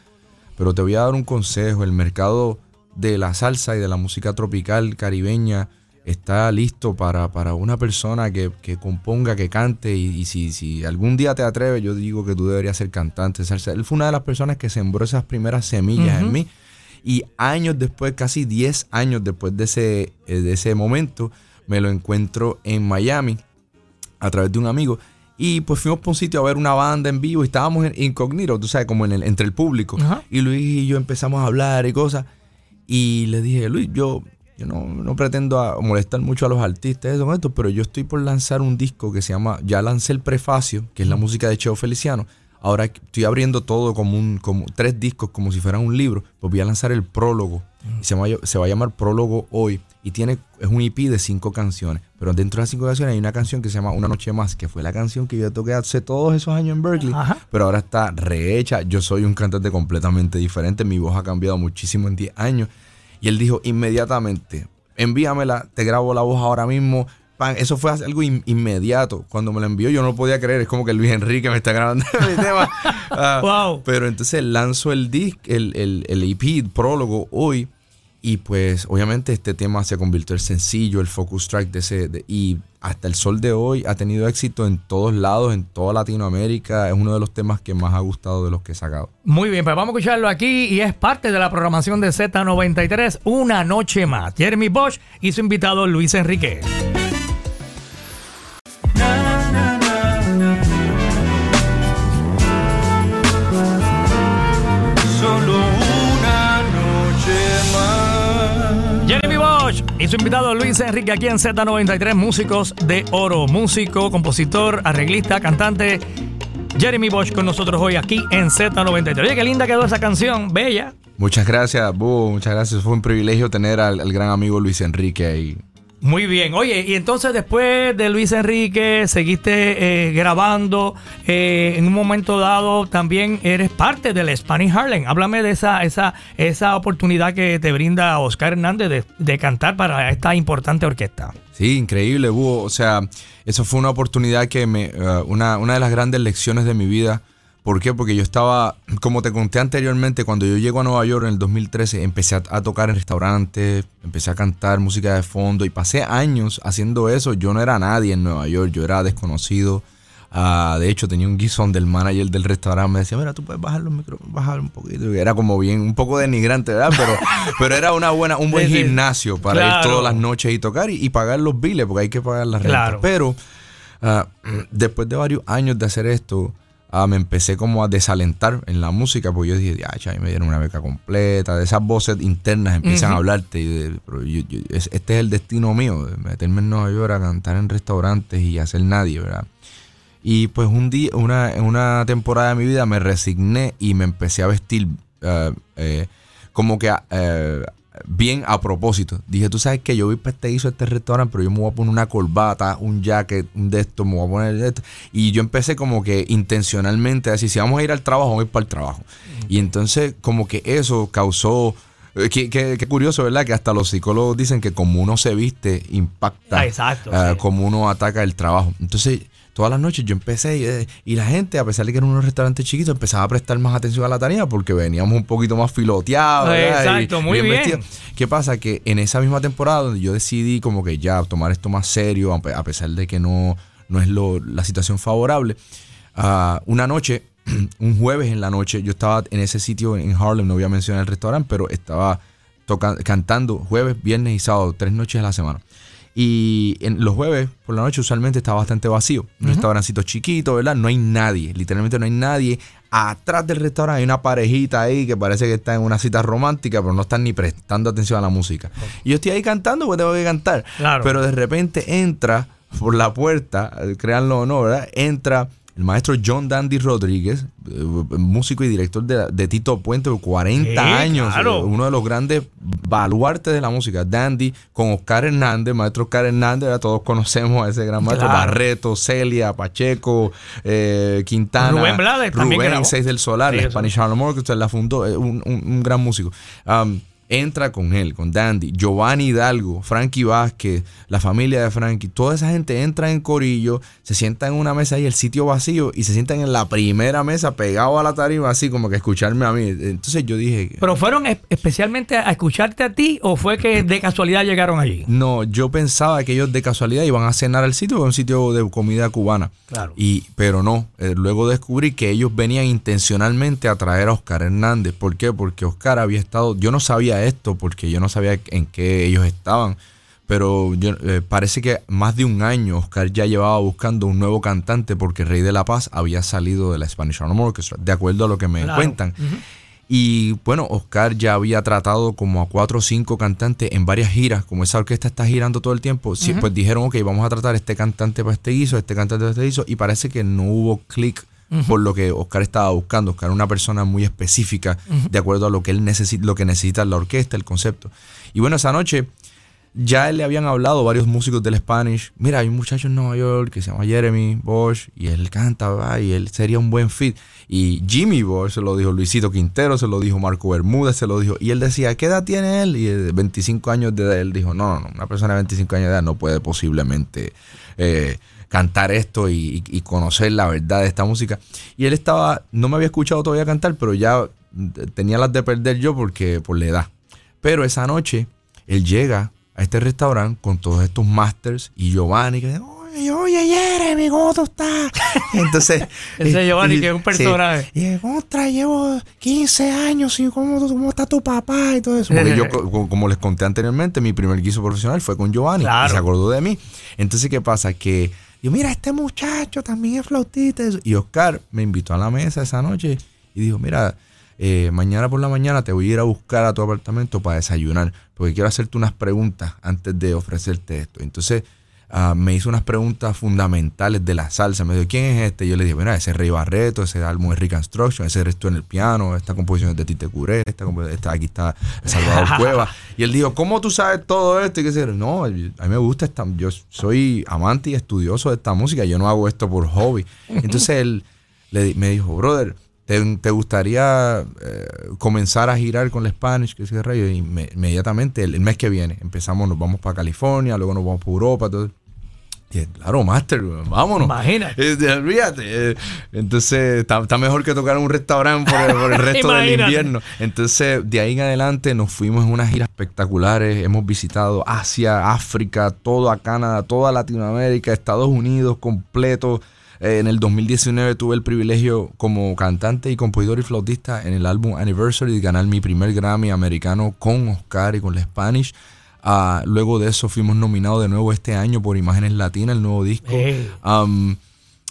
pero te voy a dar un consejo. El mercado de la salsa y de la música tropical caribeña está listo para, para una persona que, que componga, que cante. Y, y si, si algún día te atreves, yo digo que tú deberías ser cantante de salsa. Él fue una de las personas que sembró esas primeras semillas en mí. Y años después, casi 10 años después de ese, eh, de ese momento, me lo encuentro en Miami a través de un amigo. Y pues fuimos por un sitio a ver una banda en vivo y estábamos en incógnito, tú sabes, como en el, entre el público. Ajá. Y Luis y yo empezamos a hablar y cosas. Y le dije, Luis, yo, yo no, no pretendo a- molestar mucho a los artistas, eso, esto, pero yo estoy por lanzar un disco que se llama, ya lancé el prefacio, que es la música de Cheo Feliciano. Ahora estoy abriendo todo como un, como tres discos, como si fueran un libro. Pues voy a lanzar el prólogo. Se, va, a- se va a llamar Prólogo Hoy. Y tiene, es un EP de cinco canciones. Pero dentro de las cinco canciones hay una canción que se llama Una Noche Más, que fue la canción que yo toqué hace todos esos años en Berkeley. Ajá. Pero ahora está rehecha. Yo soy un cantante completamente diferente. Mi voz ha cambiado muchísimo en 10 años. Y él dijo inmediatamente, envíamela, te grabo la voz ahora mismo. Pan, eso fue algo in- inmediato. Cuando me la envió yo no lo podía creer. Es como que Luis Enrique me está grabando mi tema. Ah, Wow. Pero entonces lanzo el disc, el, el, el EP, el prólogo hoy. Y pues obviamente este tema se convirtió en sencillo, el focus track de ese. y hasta el sol de hoy ha tenido éxito en todos lados, en toda Latinoamérica. Es uno de los temas que más ha gustado de los que he sacado. Muy bien, pues vamos a escucharlo aquí y es parte de la programación de Z93, Una Noche Más. Jeremy Bosch y su invitado Luis Enrique. Su invitado Luis Enrique aquí en Z93, músicos de oro, músico, compositor, arreglista, cantante. Jeremy Bosch con nosotros hoy aquí en Z93. Oye, qué linda quedó esa canción, bella. Muchas gracias, muchas gracias. Fue un privilegio tener al, al gran amigo Luis Enrique ahí. Muy bien. Oye, y entonces después de Luis Enrique, seguiste eh, grabando. eh, en un momento dado también eres parte del Spanish Harlem. Háblame de esa, esa, esa oportunidad que te brinda Oscar Hernández de, de cantar para esta importante orquesta. Sí, increíble, Búho. O sea, eso fue una oportunidad que me. eh, una, una de las grandes lecciones de mi vida. ¿Por qué? Porque yo estaba, como te conté anteriormente, cuando yo llego a Nueva York en el 2013, empecé a, a tocar en restaurantes, empecé a cantar música de fondo y pasé años haciendo eso. Yo no era nadie en Nueva York, yo era desconocido. Ah, de hecho, tenía un guisón del manager del restaurante. Me decía, mira, tú puedes bajar los micrófonos, bajar un poquito. Y era como bien, un poco denigrante, ¿verdad? Pero, pero era una buena, un buen Sí, sí. gimnasio para ir todas las noches y tocar y, y pagar los biles, porque hay que pagar las rentas. Claro. Pero ah, después de varios años de hacer esto, ah, me empecé como a desalentar en la música, porque yo dije, ah, ya me dieron una beca completa, de esas voces internas empiezan a hablarte, y de- pero yo- yo- es- este es el destino mío, de meterme en Nueva York a cantar en restaurantes y hacer nadie, ¿verdad? Y pues un día, una, en una temporada de mi vida me resigné y me empecé a vestir eh, eh, como que eh, bien a propósito. Dije, tú sabes que yo voy para este a este restaurante, pero yo me voy a poner una corbata, un jacket, un de esto, me voy a poner de esto. Y yo empecé como que intencionalmente a decir, si vamos a ir al trabajo, vamos a ir para el trabajo. Y entonces como que eso causó... eh, Qué, qué- qué curioso, ¿verdad? Que hasta los psicólogos dicen que como uno se viste, impacta Ah, exacto, sí. como uno ataca el trabajo. Entonces, todas las noches yo empecé y, eh, y la gente, a pesar de que eran unos restaurantes chiquitos, empezaba a prestar más atención a la tarea porque veníamos un poquito más filoteados. Exacto, Y muy bien. vestidos. ¿Qué pasa? Que en esa misma temporada donde yo decidí como que ya tomar esto más serio, a pesar de que no, no es lo, la situación favorable, ah, una noche, un jueves en la noche, yo estaba en ese sitio en Harlem, no voy a mencionar el restaurante, pero estaba toca- cantando jueves, viernes y sábado, tres noches a la semana. Y en los jueves por la noche usualmente está bastante vacío. Un restaurancito chiquito, ¿verdad? No hay nadie, literalmente no hay nadie. Atrás del restaurante hay una parejita ahí que parece que está en una cita romántica, pero no están ni prestando atención a la música. Y yo estoy ahí cantando porque tengo que cantar. Claro. Pero de repente entra por la puerta, eh, créanlo o no, ¿verdad? Entra el maestro John Dandy Rodríguez, eh, músico y director de, de Tito Puente por 40 Sí, años, claro. eh, uno de los grandes baluartes de la música, Dandy, con Oscar Hernández, maestro Oscar Hernández, ¿verdad? todos conocemos a ese gran maestro, Claro. Barreto, Celia, Pacheco, eh, Quintana, Rubén Blades también Rubén grabó. Seis del Solar, Sí, la. Spanish Harlem que usted la fundó, un, un- un gran músico. Um, entra con él, con Dandy, Giovanni Hidalgo, Frankie Vázquez, la familia de Frankie, toda esa gente entra en corillo, se sienta en una mesa ahí, el sitio vacío, y se sientan en la primera mesa pegado a la tarima, así como que escucharme a mí. Entonces yo dije, ¿Pero fueron es- especialmente a escucharte a ti o fue que de casualidad llegaron allí? no, yo pensaba que ellos de casualidad iban a cenar al sitio, es un sitio de comida cubana. Claro. Y, pero no, eh, luego descubrí que ellos venían intencionalmente a traer a Oscar Hernández. ¿Por qué? Porque Oscar había estado, yo no sabía esto, porque yo no sabía en qué ellos estaban. Pero yo, eh, parece que más de un año Oscar ya llevaba buscando un nuevo cantante porque Rey de la Paz había salido de la Spanish Harlem Orchestra, de acuerdo a lo que me Claro. cuentan. Y bueno, Oscar ya había tratado como a cuatro o cinco cantantes en varias giras, como esa orquesta está girando todo el tiempo, sí, pues dijeron, ok, vamos a tratar este cantante para este guiso, este cantante para este guiso, y parece que no hubo clic por lo que Oscar estaba buscando. Oscar es una persona muy específica de acuerdo a lo que él necesita, lo que necesita la orquesta, el concepto. Y bueno, esa noche ya le habían hablado varios músicos del Spanish. Mira, hay un muchacho en Nueva York que se llama Jeremy Bosch y él canta, ¿verdad? y él sería un buen fit. Y Jimmy Bosch se lo dijo Luisito Quintero, se lo dijo Marco Bermúdez, se lo dijo. Y él decía, ¿qué edad tiene él? Y de 25 años de edad, él dijo, no, no, no, una persona de 25 años de edad no puede posiblemente eh, cantar esto y, y conocer la verdad de esta música. Y él estaba, no me había escuchado todavía cantar, pero ya mm, tenía las de perder yo porque por la edad. Pero esa noche él llega a este restaurante con todos estos masters y Giovanni que dice, oye, oye, Jeremy, ¿cómo tú estás? Entonces... Ese y- Giovanni y- que es un sí. personaje. y de contra, llevo 15 años y cómo, cómo está tu papá y todo eso. Porque yo, co- como les conté anteriormente, mi primer guiso profesional fue con Giovanni Claro. y se acordó de mí. Entonces, ¿qué pasa? Que yo, mira, este muchacho también es flautista. y. Y Oscar me invitó a la mesa esa noche y dijo, mira, eh, mañana por la mañana te voy a ir a buscar a tu apartamento para desayunar, porque quiero hacerte unas preguntas antes de ofrecerte esto. Entonces ah, me hizo unas preguntas fundamentales de la salsa. Me dijo, ¿quién es este? Yo le dije, mira, ese es Rey Barreto, ese álbum es Rick Construction, ese eres tú en el piano, esta composición es de Tite Curé, esta, esta- aquí está Salvador Cueva. Y él dijo, ¿cómo tú sabes todo esto? Y que no, a mí me gusta esta, yo soy amante y estudioso de esta música, yo no hago esto por hobby. Entonces él me dijo, brother, ¿te, te gustaría eh, comenzar a girar con la Spanish? Que ese rayo? Y me- inmediatamente, el, el mes que viene, empezamos, nos vamos para California, luego nos vamos para Europa, todo. Claro, Master, vámonos. Imagínate. Eh, olvídate. eh, entonces, está, está mejor que tocar en un restaurante por el, por el resto del invierno. Entonces, de ahí en adelante nos fuimos en unas giras espectaculares. Hemos visitado Asia, África, toda Canadá, toda Latinoamérica, Estados Unidos completo. Eh, en el 2019 tuve el privilegio como cantante y compositor y flautista en el álbum Anniversary de ganar mi primer Grammy americano con Oscar y con la Spanish. Ah, luego de eso fuimos nominados de nuevo este año por Imágenes Latinas, el nuevo disco. Hey. Um,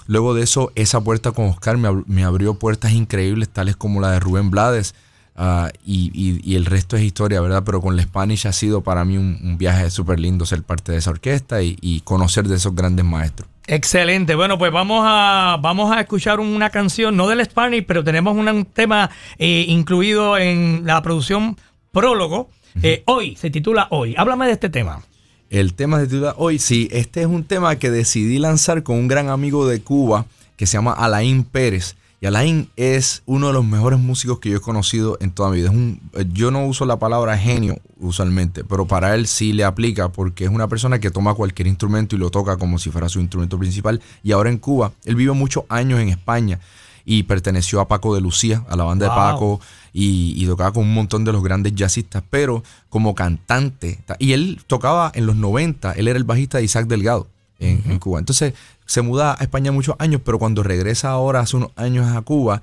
luego de eso, esa puerta con Oscar me, ab- me abrió puertas increíbles, tales como la de Rubén Blades. ah, y, y- y el resto es historia, ¿verdad? Pero con la Spanish ha sido para mí un, un viaje súper lindo ser parte de esa orquesta y, y conocer de esos grandes maestros. Excelente. Bueno, pues vamos a, vamos a escuchar una canción, no del Spanish, pero tenemos un tema eh, incluido en la producción Prólogo. Eh, hoy, se titula Hoy. Háblame de este tema. El tema se titula Hoy, sí, este es un tema que decidí lanzar con un gran amigo de Cuba que se llama Alain Pérez. Y Alain es uno de los mejores músicos que yo he conocido en toda mi vida. Es un, eh, yo no uso la palabra genio usualmente, pero para él sí le aplica porque es una persona que toma cualquier instrumento y lo toca como si fuera su instrumento principal. Y ahora en Cuba, él vive muchos años en España y perteneció a Paco de Lucía, a la banda Wow. de Paco, y, y tocaba con un montón de los grandes jazzistas, pero como cantante. ta- Y él tocaba en los 90, él era el bajista de Isaac Delgado en, en Cuba. Entonces se muda a España muchos años, pero cuando regresa ahora, hace unos años a Cuba,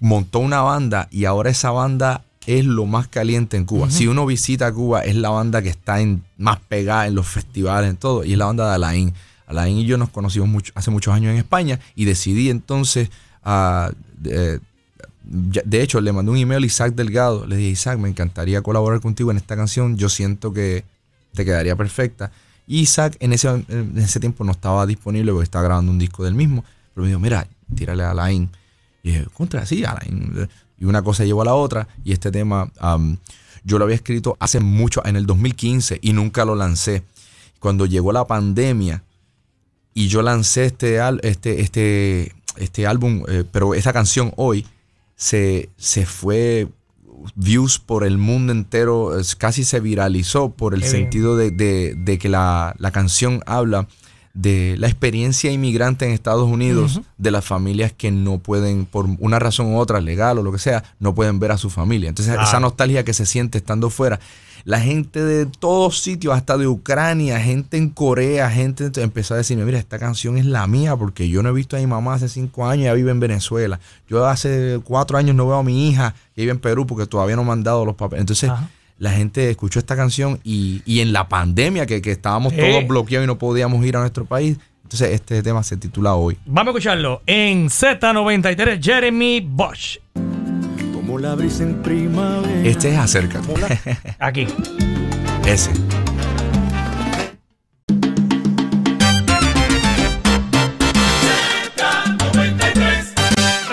montó una banda y ahora esa banda es lo más caliente en Cuba. Si uno visita Cuba, es la banda que está en, más pegada en los festivales, en todo, y es la banda de Alain. Alain y yo nos conocimos mucho, hace muchos años en España y decidí entonces, de, ya- de hecho, le mandé un email a Isaac Delgado. Le dije, Isaac, me encantaría colaborar contigo en esta canción. Yo siento que te quedaría perfecta. Y Isaac en ese, en ese tiempo no estaba disponible porque estaba grabando un disco del mismo. Pero me dijo, mira, tírale a Alain. Y dije, contra, sí, Alain. Y una cosa llevó a la otra. Y este tema yo lo había escrito hace mucho, en el 2015, y nunca lo lancé. Cuando llegó la pandemia y yo lancé este, este, este, este álbum, eh, pero esta canción hoy se, se fue views por el mundo entero, casi se viralizó por el Qué sentido de, de- de que la, la canción habla de la experiencia inmigrante en Estados Unidos, de las familias que no pueden, por una razón u otra, legal o lo que sea, no pueden ver a su familia. Entonces, esa nostalgia que se siente estando fuera. La gente de todos sitios, hasta de Ucrania, gente en Corea, gente ent- empezó a decirme, mira, esta canción es la mía porque yo no he visto a mi mamá hace cinco años, ella vive en Venezuela. Yo hace cuatro años no veo a mi hija, que vive en Perú porque todavía no me han dado los papeles. Entonces, Ajá. la gente escuchó esta canción y, y en la pandemia, que, que estábamos Sí. todos bloqueados y no podíamos ir a nuestro país, entonces este tema se titula Hoy. Vamos a escucharlo en Z93, Jeremy Bosch. Como la brisa en primavera. Este es Acércate. Aquí. Ese.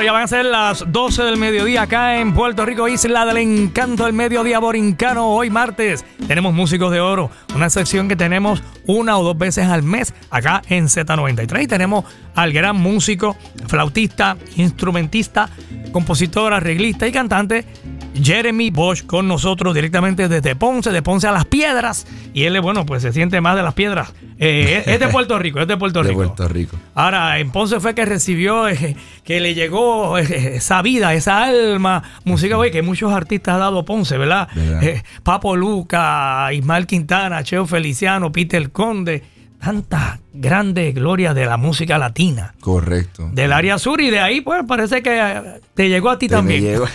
Ya van a ser las 12 del mediodía acá en Puerto Rico, Isla del Encanto, el mediodía borincano. Hoy martes tenemos Músicos de Oro, una sección que tenemos una o dos veces al mes acá en Z93. Y tenemos al gran músico, flautista, instrumentista, compositor, arreglista y cantante Jeremy Bosch con nosotros directamente desde Ponce, de Ponce a las Piedras. Y él, bueno, pues se siente más de las piedras. Eh, es de Puerto Rico, es de Puerto De Rico. Puerto Rico. Ahora, en Ponce fue que recibió, eh, que le llegó eh, esa vida, esa alma música, güey, que muchos artistas ha dado Ponce, ¿verdad? ¿Verdad? Eh, Papo Luca, Ismael Quintana, Cheo Feliciano, Peter Conde, tantas grandes glorias de la música latina, Correcto. del área sur, y de ahí, pues, parece que te llegó a ti Te me también. llegó.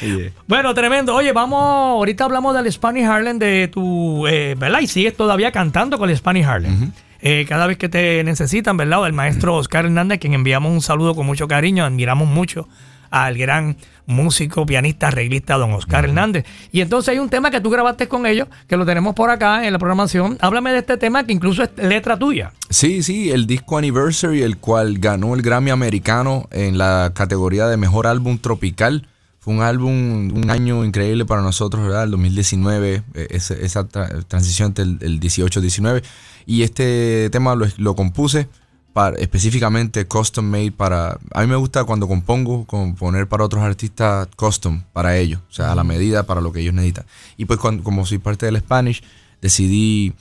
Yeah. Bueno, tremendo. Oye, vamos, ahorita hablamos del Spanish Harlem de tu, eh, ¿verdad? Y sigues todavía cantando con el Spanish Harlem. Eh, cada vez que te necesitan, ¿verdad? El maestro Oscar Hernández, quien enviamos un saludo con mucho cariño, admiramos mucho al gran músico, pianista, arreglista, don Oscar Hernández. Y entonces hay un tema que tú grabaste con ellos, que lo tenemos por acá en la programación. Háblame de este tema que incluso es letra tuya. Sí, sí, el disco Anniversary, el cual ganó el Grammy americano en la categoría de mejor álbum tropical. Fue un álbum, un año increíble para nosotros, ¿verdad? El 2019, eh, esa tra- transición entre el, el 18-19. Y este tema lo, lo compuse para, específicamente custom made para... A mí me gusta cuando compongo, componer para otros artistas custom, para ellos. O sea, a la medida para lo que ellos necesitan. Y pues cuando, como soy parte del Spanish, decidí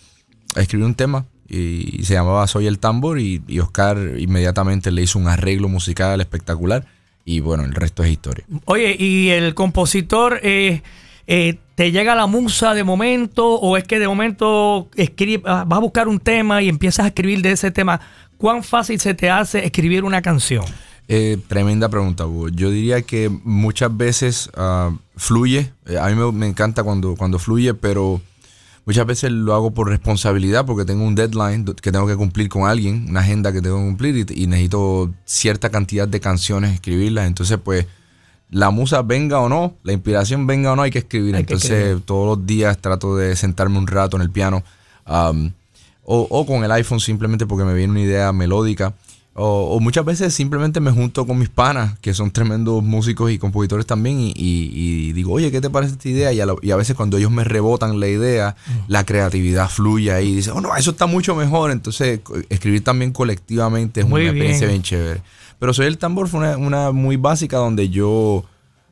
escribir un tema y se llamaba Soy el Tambor y, y Oscar inmediatamente le hizo un arreglo musical espectacular y bueno, el resto es historia. Oye, y el compositor, eh, eh, ¿te llega la musa de momento o es que de momento escribe, ah, vas a buscar un tema y empiezas a escribir de ese tema? ¿Cuán fácil se te hace escribir una canción? Eh, tremenda pregunta, Hugo. Yo diría que muchas veces ah, fluye. Eh, a mí me, encanta cuando, cuando fluye, pero muchas veces lo hago por responsabilidad porque tengo un deadline que tengo que cumplir con alguien, una agenda que tengo que cumplir y, y necesito cierta cantidad de canciones escribirlas. Entonces, pues, la musa venga o no, la inspiración venga o no, hay que escribir. Hay que Entonces, escribir. todos los días trato de sentarme un rato en el piano um, o, o con el iPhone simplemente porque me viene una idea melódica. O, o muchas veces simplemente me junto con mis panas, que son tremendos músicos y compositores también, y, y- y digo, oye, ¿qué te parece esta idea? Y a, lo- y a veces cuando ellos me rebotan la idea, la creatividad fluye ahí. Y dice, oh, no, eso está mucho mejor. Entonces, escribir también colectivamente es Muy una experiencia bien. bien chévere. Pero Soy el Tambor fue una, una muy básica donde yo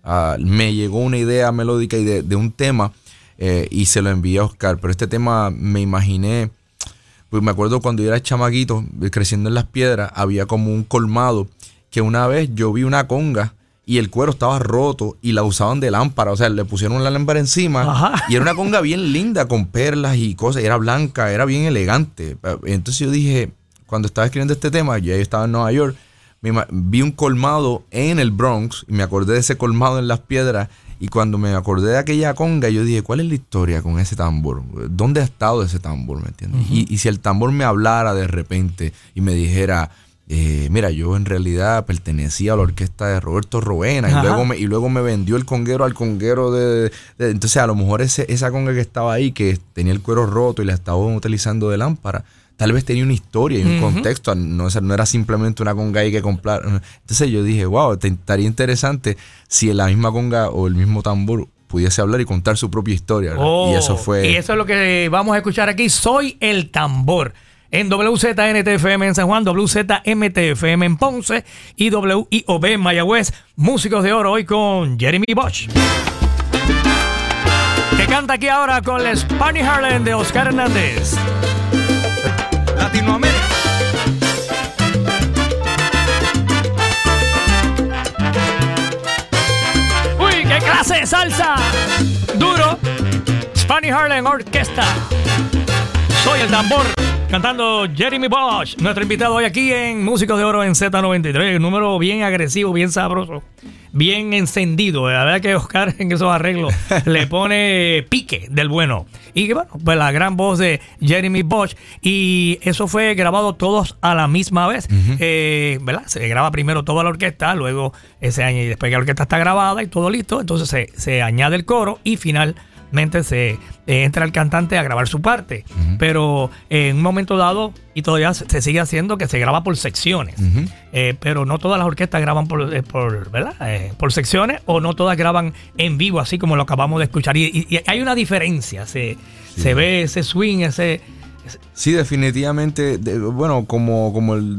ah, me llegó una idea melódica y de, de un tema eh, y se lo envié a Oscar. Pero este tema me imaginé, pues me acuerdo cuando yo era chamaquito, eh, creciendo en las piedras, había como un colmado que una vez yo vi una conga y el cuero estaba roto y la usaban de lámpara. O sea, le pusieron la lámpara encima Ajá. y era una conga bien linda con perlas y cosas. y Era blanca, era bien elegante. Entonces yo dije, cuando estaba escribiendo este tema, yo estaba en Nueva York, me vi un colmado en el Bronx y me acordé de ese colmado en las piedras. Y cuando me acordé de aquella conga, yo dije, ¿cuál es la historia con ese tambor? ¿Dónde ha estado ese tambor? ¿Me entiendes? y, y si el tambor me hablara de repente y me dijera, eh, mira, yo en realidad pertenecía a la orquesta de Roberto Roena y luego, me, y luego me vendió el conguero al conguero de, de- Entonces, a lo mejor ese, esa conga que estaba ahí, que tenía el cuero roto y la estaban utilizando de lámpara, tal vez tenía una historia y un contexto. No, o sea, no era simplemente una conga ahí que comprar. Entonces, yo dije, wow, te, estaría interesante si la misma conga o el mismo tambor pudiese hablar y contar su propia historia. y eso Oh, fue. Y eso es lo que vamos a escuchar aquí. Soy el tambor. En WZNTFM en San Juan, WZMTFM en Ponce y WIOB en Mayagüez. Músicos de oro hoy con Jeremy Bosch. Que canta aquí ahora con el Spanish Harlem de Oscar Hernández. Latinoamérica. ¡Uy, qué clase de salsa! Duro. Spanish Harlem Orquesta. Soy el tambor. Cantando Jeremy Bosch, nuestro invitado hoy aquí en Músicos de Oro en Z93. Un número bien agresivo, bien sabroso, bien encendido. La verdad que Oscar en esos arreglos le pone pique del bueno. Y bueno, pues la gran voz de Jeremy Bosch. Y eso fue grabado todos a la misma vez. Eh, ¿Verdad? Se graba primero toda la orquesta, luego ese año y después que la orquesta está grabada y todo listo, entonces se, se añade el coro y finalmente se eh, entra el cantante a grabar su parte. Pero eh, en un momento dado, y todavía se, sigue haciendo, que se graba por secciones. Eh, pero no todas las orquestas graban por, por, ¿verdad? Eh, por secciones o no todas graban en vivo, así como lo acabamos de escuchar. Y, y- y hay una diferencia. Se, se ve ese swing, ese... Sí, definitivamente. de- bueno, como, como el-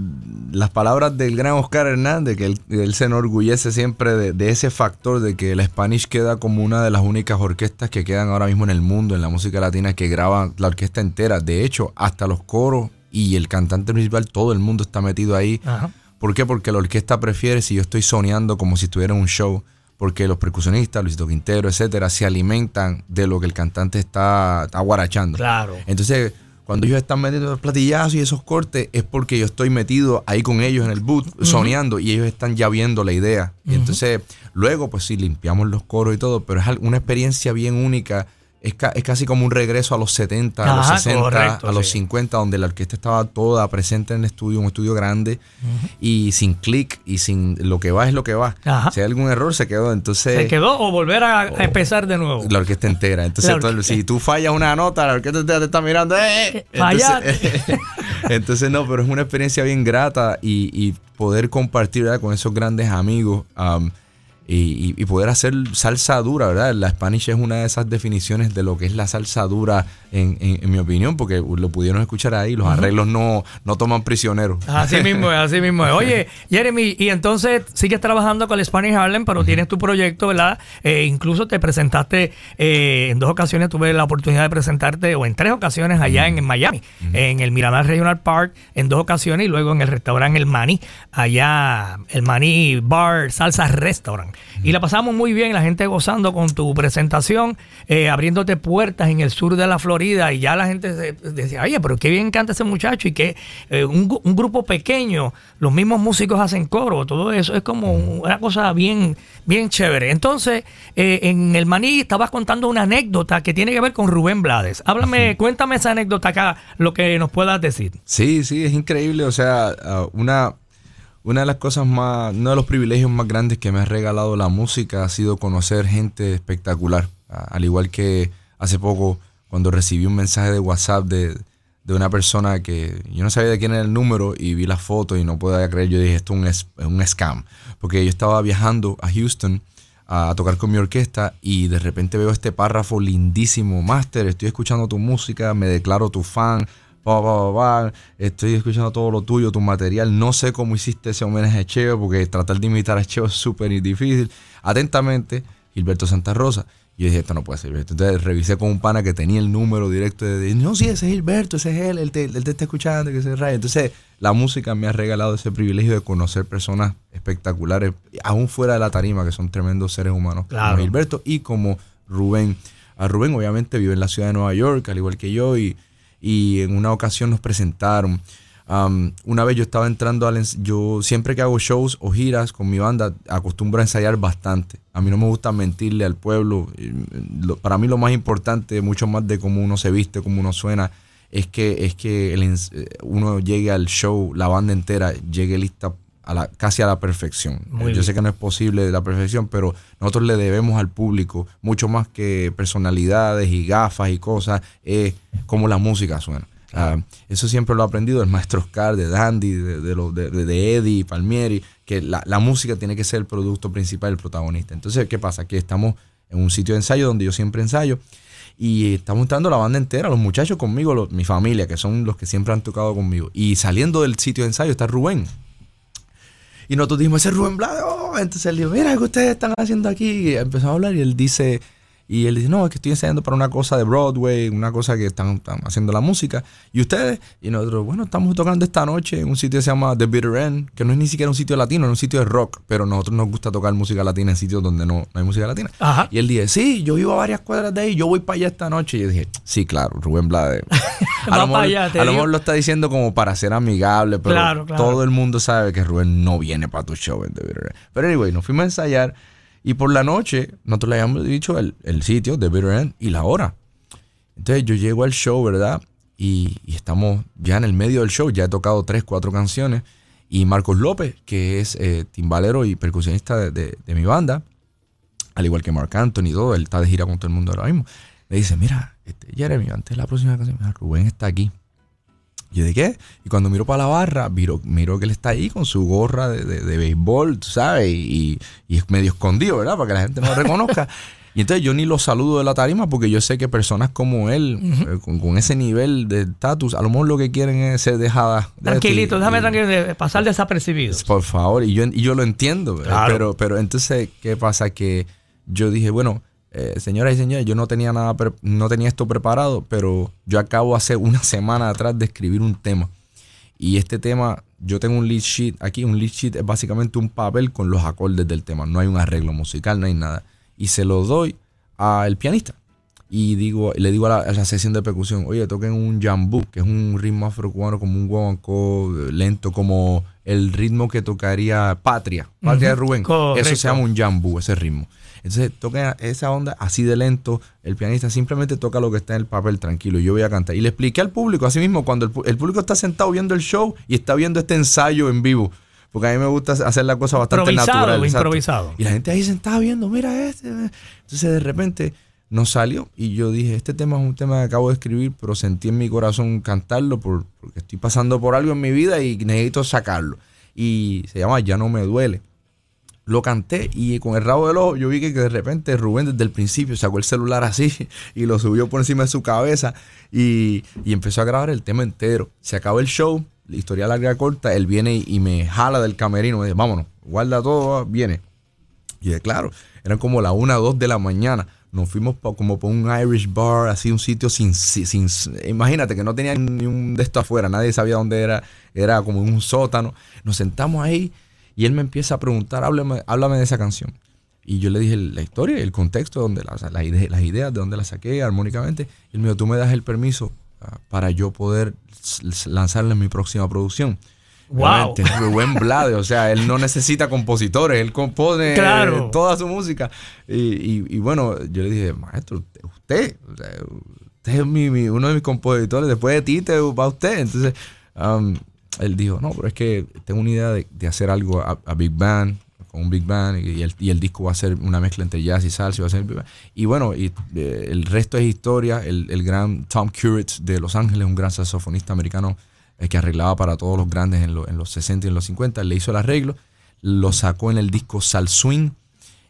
las palabras del gran Oscar Hernández, que él, él se enorgullece siempre de, de ese factor de que la Spanish queda como una de las únicas orquestas que quedan ahora mismo en el mundo, en la música latina, que graban la orquesta entera. De hecho, hasta los coros y el cantante principal, todo el mundo está metido ahí. Ajá. ¿Por qué? Porque la orquesta prefiere si yo estoy soñando como si estuviera en un show. Porque los percusionistas, Luisito Quintero, etcétera, se alimentan de lo que el cantante está, está guarachando. Claro. Entonces, cuando ellos están metiendo los platillazos y esos cortes, es porque yo estoy metido ahí con ellos en el boot, soñando, y ellos están ya viendo la idea. Y entonces, luego, pues sí, limpiamos los coros y todo, pero es una experiencia bien única. Es, ca- es casi como un regreso a los 70, a los Ajá, 60, correcto, a los sí. 50, donde la orquesta estaba toda presente en el estudio, un estudio grande, y sin clic, y sin lo que va es lo que va. Ajá. Si hay algún error, se quedó. Entonces, ¿Se quedó o volver a, a empezar de nuevo? la orquesta entera. Entonces, todo si tú fallas una nota, la orquesta te, te está mirando. ¡eh! Entonces, entonces, no, pero es una experiencia bien grata y, y poder compartir ¿verdad? con esos grandes amigos um, y, y- poder hacer salsa dura, ¿verdad? La Spanish es una de esas definiciones de lo que es la salsa dura, en, en- en mi opinión, porque lo pudieron escuchar ahí. Los arreglos no, no toman prisioneros. Así mismo es, así mismo es. Oye, Jeremy, y entonces sigues trabajando con el Spanish Harlem, pero tienes tu proyecto, ¿verdad? Eh, incluso te presentaste, eh, en dos ocasiones tuve la oportunidad de presentarte, o en tres ocasiones allá en, en Miami, en el Miramar Regional Park, en dos ocasiones, y luego en el restaurante El Mani, allá, el Mani Bar Salsa Restaurant. Y la pasamos muy bien, la gente gozando con tu presentación, eh, abriéndote puertas en el sur de la Florida y ya la gente decía, oye, pero qué bien canta ese muchacho y que eh, un, grupo pequeño, los mismos músicos hacen coro, todo eso es como una cosa bien, bien chévere. Entonces, eh, en el Maní estabas contando una anécdota que tiene que ver con Rubén Blades. Háblame, cuéntame esa anécdota acá, lo que nos puedas decir. Sí, sí, es increíble, o sea, ah, una una de las cosas más, uno de los privilegios más grandes que me ha regalado la música ha sido conocer gente espectacular. Al igual que hace poco, cuando recibí un mensaje de WhatsApp de, una persona que yo no sabía de quién era el número y vi la foto y no podía creer, yo dije, esto es un, scam. Porque yo estaba viajando a Houston a tocar con mi orquesta y de repente veo este párrafo lindísimo, Master, estoy escuchando tu música, me declaro tu fan, estoy escuchando todo lo tuyo, tu material. No sé cómo hiciste ese homenaje a Cheo, porque tratar de imitar a Cheo es súper difícil. Atentamente, Gilberto Santa Rosa. Y yo dije, esto no puede ser Entonces revisé con un pana que tenía el número directo de, no, sí, ese es Gilberto, ese es él, él te, él te está escuchando, que ese es Entonces la música me ha regalado ese privilegio de conocer personas espectaculares, aún fuera de la tarima, que son tremendos seres humanos, como Gilberto y como Rubén. A Rubén obviamente vive en la ciudad de Nueva York, al igual que yo, y y en una ocasión nos presentaron. una vez yo estaba entrando al... Yo siempre que hago shows o giras con mi banda acostumbro a ensayar bastante. A mí no me gusta mentirle al pueblo. para mí lo más importante, mucho más de cómo uno se viste, cómo uno suena, es que, es que eh, uno llegue al show, la banda entera llegue lista casi a la perfección. Yo sé que no es posible la perfección, pero nosotros le debemos al público mucho más que personalidades y gafas y cosas, es como la música suena. Ah, eso siempre lo he aprendido del maestro Oscar, de Dandy, de, de, de, Eddie, Palmieri, que la, música tiene que ser el producto principal, el protagonista. Entonces, ¿qué pasa? Que estamos en un sitio de ensayo donde yo siempre ensayo y estamos entrando la banda entera, los muchachos conmigo, mi familia, que son los que siempre han tocado conmigo. Y saliendo del sitio de ensayo está Rubén, y nosotros dijimos, ese es Rubén Blades. Oh, entonces él dijo, mira, ¿qué ustedes están haciendo aquí? Y empezó a hablar y él dice, y él dice, no, es que estoy enseñando para una cosa de Broadway, una cosa que están, haciendo la música. ¿Y ustedes? Y nosotros, bueno, estamos tocando esta noche en un sitio que se llama The Bitter End, que no es ni siquiera un sitio latino, es un sitio de rock, pero nosotros nos gusta tocar música latina en sitios donde no, hay música latina. Y él dice, sí, yo vivo a varias cuadras de ahí, yo voy para allá esta noche. Y yo dije, sí, claro, Rubén Blades. a, lo mejor, a lo mejor lo está diciendo como para ser amigable, pero todo el mundo sabe que Rubén no viene para tu show en The Bitter End. Pero anyway, nos fuimos a ensayar. Y por la noche, nosotros le habíamos dicho el, sitio de Bitter End y la hora. Entonces yo llego al show, ¿verdad? Y, estamos ya en el medio del show, ya he tocado tres, cuatro canciones. Y Marcos López, que es eh, timbalero y percusionista de, mi banda, al igual que Marc Anthony y todo, él está de gira con todo el mundo ahora mismo, le dice, mira, este, Jeremy, antes de la próxima canción, Rubén está aquí. Yo de qué? Y cuando miro para la barra, miro, miro que él está ahí con su gorra de, de, béisbol, ¿sabes? Y, y, es medio escondido, ¿verdad? Para que la gente no lo reconozca. y entonces yo ni lo saludo de la tarima porque yo sé que personas como él, eh, con, ese nivel de estatus, a lo mejor lo que quieren es ser dejadas. Tranquilito, déjame tranquilo, pasar desapercibido. Por favor, y yo, y yo lo entiendo. Pero, pero entonces, ¿qué pasa? Que yo dije, bueno eh, señoras y señores, yo no tenía nada, no tenía esto preparado, pero yo acabo hace una semana atrás de escribir un tema. Y este tema, yo tengo un lead sheet aquí. Un lead sheet es básicamente un papel con los acordes del tema. No hay un arreglo musical, no hay nada. Y se lo doy al pianista. Y digo, le digo a la, sesión de percusión, oye, toquen un jambu, que es un ritmo afrocubano como un guaguancó lento, como el ritmo que tocaría Patria, Patria de Rubén. Eso se llama un jambu, ese ritmo. Entonces toca esa onda así de lento. El pianista simplemente toca lo que está en el papel tranquilo. Y yo voy a cantar. Y le expliqué al público, así mismo, cuando el, público está sentado viendo el show y está viendo este ensayo en vivo. Porque a mí me gusta hacer la cosa bastante natural. Improvisado. Y la gente ahí sentada viendo, mira este. Entonces de repente nos salió y yo dije, este tema es un tema que acabo de escribir, pero sentí en mi corazón cantarlo porque estoy pasando por algo en mi vida y necesito sacarlo. Y se llama Ya no me duele lo canté y con el rabo del ojo yo vi que de repente Rubén desde el principio sacó el celular así y lo subió por encima de su cabeza y, empezó a grabar el tema entero. Se acabó el show, la historia larga corta, él viene y, me jala del camerino, me dice, vámonos, guarda todo, viene. Y claro, eran como la una o dos de la mañana. Nos fuimos como por un Irish bar, así un sitio sin, sin, Imagínate que no tenía ni un de esto afuera, nadie sabía dónde era, era como un sótano. Nos sentamos ahí y él me empieza a preguntar, háblame, háblame de esa canción. Y yo le dije la historia, el contexto, donde la, o sea, la ide- las ideas, de dónde las saqué armónicamente. Y él me dijo, tú me das el permiso ah, para yo poder lanzarle mi próxima producción. Wow. Es Rubén Blades, o sea, él no necesita compositores, él compone Claro. eh, toda su música. Y, y- y bueno, yo le dije, maestro, usted, usted es mi- mi- uno de mis compositores, después de ti te va usted. Entonces, um, él dijo, no, pero es que tengo una idea de, de hacer algo a, a Big Band, con un Big Band, y el, y el disco va a ser una mezcla entre jazz y salsa, y va a ser Big Band. Y bueno, y, eh, el resto es historia. El, el gran Tom Currit de Los Ángeles, un gran saxofonista americano eh, que arreglaba para todos los grandes en, lo- en los 60 y en los 50, le hizo el arreglo, lo sacó en el disco Sal Swing,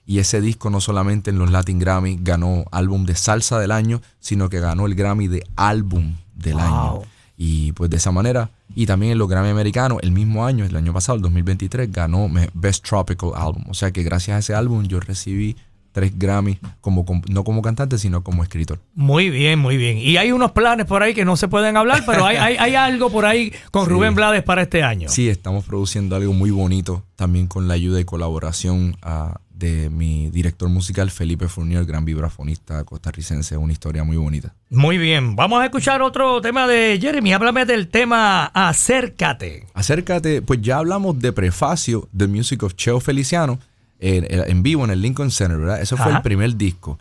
y ese disco no solamente en los Latin Grammy ganó álbum de salsa del año, sino que ganó el Grammy de álbum del Wow. año. Y pues de esa manera, y también en los Grammy americanos, el mismo año, el año pasado, el 2023, ganó Best Tropical Album. O sea que gracias a ese álbum yo recibí tres Grammys, como, com- no como cantante, sino como escritor. Muy bien, muy bien. Y hay unos planes por ahí que no se pueden hablar, pero hay, hay, hay algo por ahí con Sí. Rubén Blades para este año. Sí, estamos produciendo algo muy bonito, también con la ayuda y colaboración ah, de mi director musical, Felipe Fournier, gran vibrafonista costarricense, una historia muy bonita. Muy bien. Vamos a escuchar otro tema de Jeremy. Háblame del tema Acércate. Acércate, pues ya hablamos de prefacio The Music of Cheo Feliciano en, en vivo en el Lincoln Center, ¿verdad? Eso fue el primer disco.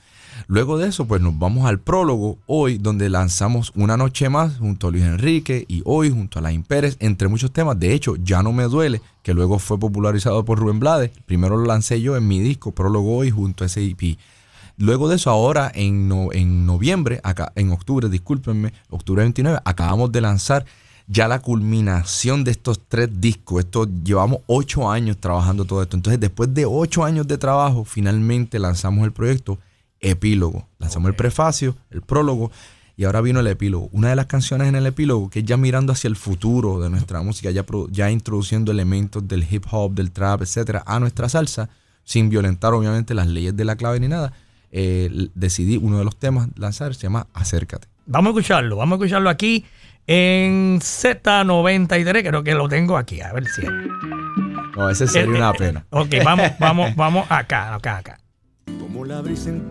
Luego de eso, pues nos vamos al prólogo hoy, donde lanzamos Una Noche Más junto a Luis Enrique y hoy junto a Lain Pérez, entre muchos temas. De hecho, Ya No Me Duele, que luego fue popularizado por Rubén Blades. Primero lo lancé yo en mi disco, prólogo hoy junto a ese EP. Luego de eso, ahora en, en noviembre, acá, en octubre, discúlpenme, octubre 29, acabamos de lanzar ya la culminación de estos tres discos. Esto llevamos ocho años trabajando todo esto. Entonces, después de ocho años de trabajo, finalmente lanzamos el proyecto Epílogo. Lanzamos el prefacio, el prólogo. Y ahora vino el epílogo. Una de las canciones en el epílogo, que es ya mirando hacia el futuro de nuestra música, ya, introduciendo elementos del hip hop, del trap, etcétera, a nuestra salsa, sin violentar obviamente las leyes de la clave ni nada. eh, decidí uno de los temas lanzar, se llama Acércate. Vamos a escucharlo. Vamos a escucharlo aquí en Z93. Creo que lo tengo aquí. A ver si. No, ese sería una pena. Ok, vamos, vamos, vamos acá, acá, acá. Como la brisa en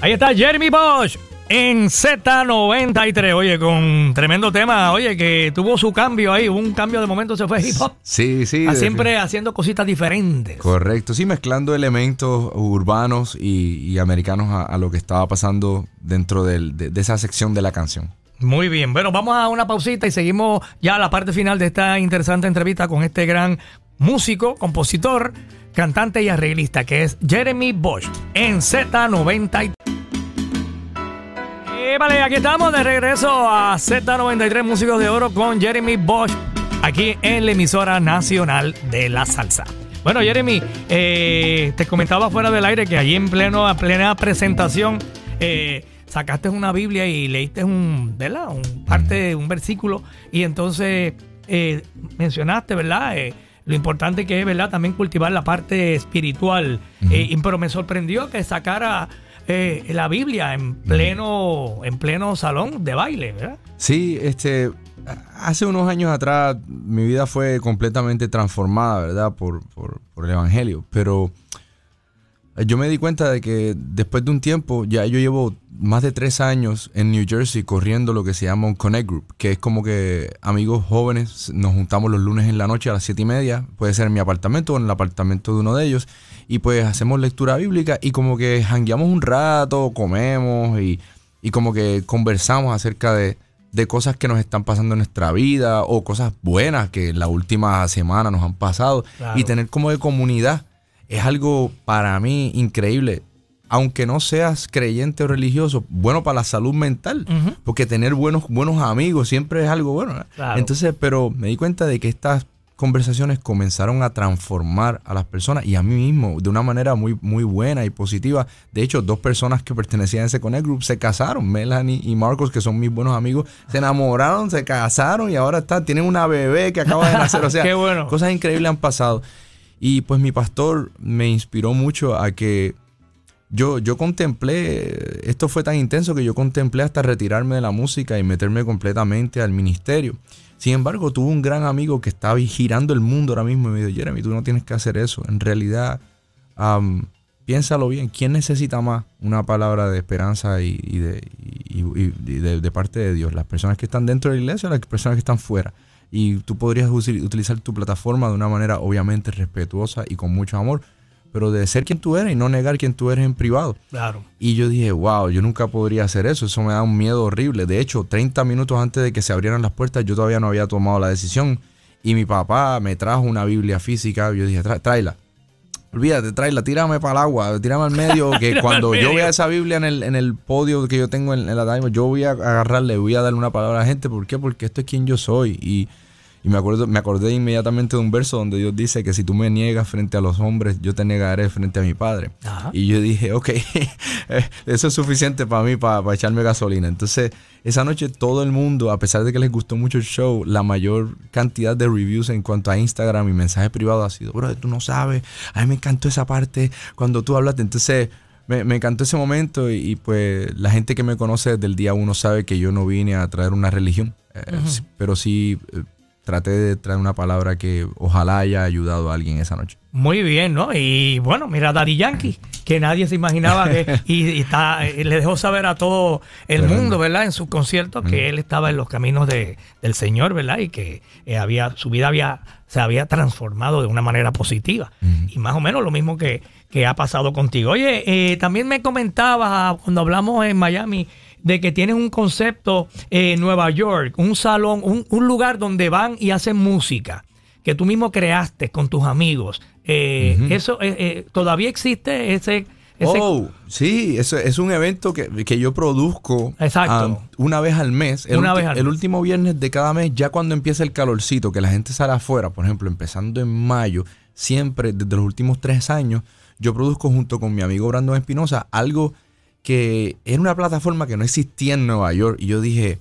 Ahí está Jeremy Bosch en Z93. Oye, con tremendo tema. Oye, que tuvo su cambio ahí. Un cambio de momento se fue hip hop. Sí, sí. Siempre haciendo cositas diferentes. Correcto, sí, mezclando elementos urbanos y, y americanos a, a lo que estaba pasando dentro del- de, de esa sección de la canción. Muy bien. Bueno, vamos a una pausita y seguimos ya a la parte final de esta interesante entrevista con este gran músico, compositor, cantante y arreglista que es Jeremy Bosch en Z93. Eh, vale, aquí estamos de regreso a Z93 Músicos de Oro con Jeremy Bosch, aquí en la emisora nacional de la salsa. Bueno, Jeremy, eh, te comentaba fuera del aire que allí en pleno, a plena presentación eh, sacaste una Biblia y leíste un, ¿verdad? Un parte, un versículo y entonces eh, mencionaste, ¿verdad? Lo importante que es, ¿verdad? También cultivar la parte espiritual. Eh, pero me sorprendió que sacara eh, la Biblia en pleno, en pleno salón de baile, ¿verdad? Sí, este, hace unos años atrás mi vida fue completamente transformada, ¿verdad? Por, por, por el Evangelio, pero yo me di cuenta de que después de un tiempo, ya yo llevo más de tres años en New Jersey corriendo lo que se llama un Connect Group, que es como que amigos jóvenes nos juntamos los lunes en la noche a las siete y media, puede ser en mi apartamento o en el apartamento de uno de ellos, y pues hacemos lectura bíblica y como que jangueamos un rato, comemos y, y como que conversamos acerca de, de cosas que nos están pasando en nuestra vida o cosas buenas que la última semana nos han pasado Claro. y tener como de comunidad es algo para mí increíble. Aunque no seas creyente o religioso, bueno para la salud mental, porque tener buenos, buenos amigos siempre es algo bueno. Entonces, pero me di cuenta de que estas conversaciones comenzaron a transformar a las personas y a mí mismo de una manera muy, muy buena y positiva. De hecho, dos personas que pertenecían a ese Connect Group se casaron, Melanie y Marcos, que son mis buenos amigos, se enamoraron, se casaron y ahora están, tienen una bebé que acaba de nacer. O sea, Qué bueno. cosas increíbles han pasado. Y pues mi pastor me inspiró mucho a que yo, yo contemplé, esto fue tan intenso que yo contemplé hasta retirarme de la música y meterme completamente al ministerio. Sin embargo, tuve un gran amigo que estaba girando el mundo ahora mismo y me dijo, Jeremy, tú no tienes que hacer eso. En realidad, am, piénsalo bien, ¿quién necesita más una palabra de esperanza y, de, de, parte de Dios? ¿Las personas que están dentro de la iglesia o las personas que están fuera? Y tú podrías utilizar tu plataforma de una manera obviamente respetuosa y con mucho amor, pero de ser quien tú eres y no negar quien tú eres en privado. Claro. Y yo dije, wow, yo nunca podría hacer eso, eso me da un miedo horrible. De hecho, 30 minutos antes de que se abrieran las puertas, yo todavía no había tomado la decisión. Y mi papá me trajo una Biblia física, yo dije, tráela olvídate, tráela, tírame para el agua, tírame al medio, que cuando yo vea esa Biblia en el, en el podio que yo tengo en, la Time, yo voy a agarrarle, voy a darle una palabra a la gente. ¿Por qué? Porque esto es quien yo soy. Y, y me, acuerdo, me acordé inmediatamente de un verso donde Dios dice que si tú me niegas frente a los hombres, yo te negaré frente a mi Padre. Y yo dije, ok, eso es suficiente para mí, para, echarme gasolina. Entonces, esa noche todo el mundo, a pesar de que les gustó mucho el show, la mayor cantidad de reviews en cuanto a Instagram y mensajes privados ha sido, bro, tú no sabes, a mí me encantó esa parte cuando tú hablaste. Entonces, me, encantó ese momento y, pues la gente que me conoce desde el día uno sabe que yo no vine a traer una religión, eh, pero sí eh, traté de traer una palabra que ojalá haya ayudado a alguien esa noche. Muy bien, ¿no? Y bueno, mira Daddy Yankee, que nadie se imaginaba que y, está, eh, le dejó saber a todo el mundo, ¿verdad? En su concierto que él estaba en los caminos de, del Señor, ¿verdad? Y que eh, había su vida había se había transformado de una manera positiva. Y más o menos lo mismo que, que ha pasado contigo. Oye, eh, también me comentabas cuando hablamos en Miami de que tienes un concepto en Nueva York, un salón, un, lugar donde van y hacen música que tú mismo creaste con tus amigos. Eh, eso eh, eh, todavía existe ese, Oh, sí, eso es un evento que, yo produzco una vez al mes. El, una vez al el último viernes de cada mes, ya cuando empieza el calorcito, que la gente sale afuera, por ejemplo, empezando en mayo, siempre desde los últimos tres años, yo produzco junto con mi amigo Brandon Espinosa algo que era una plataforma que no existía en Nueva York. Y yo dije,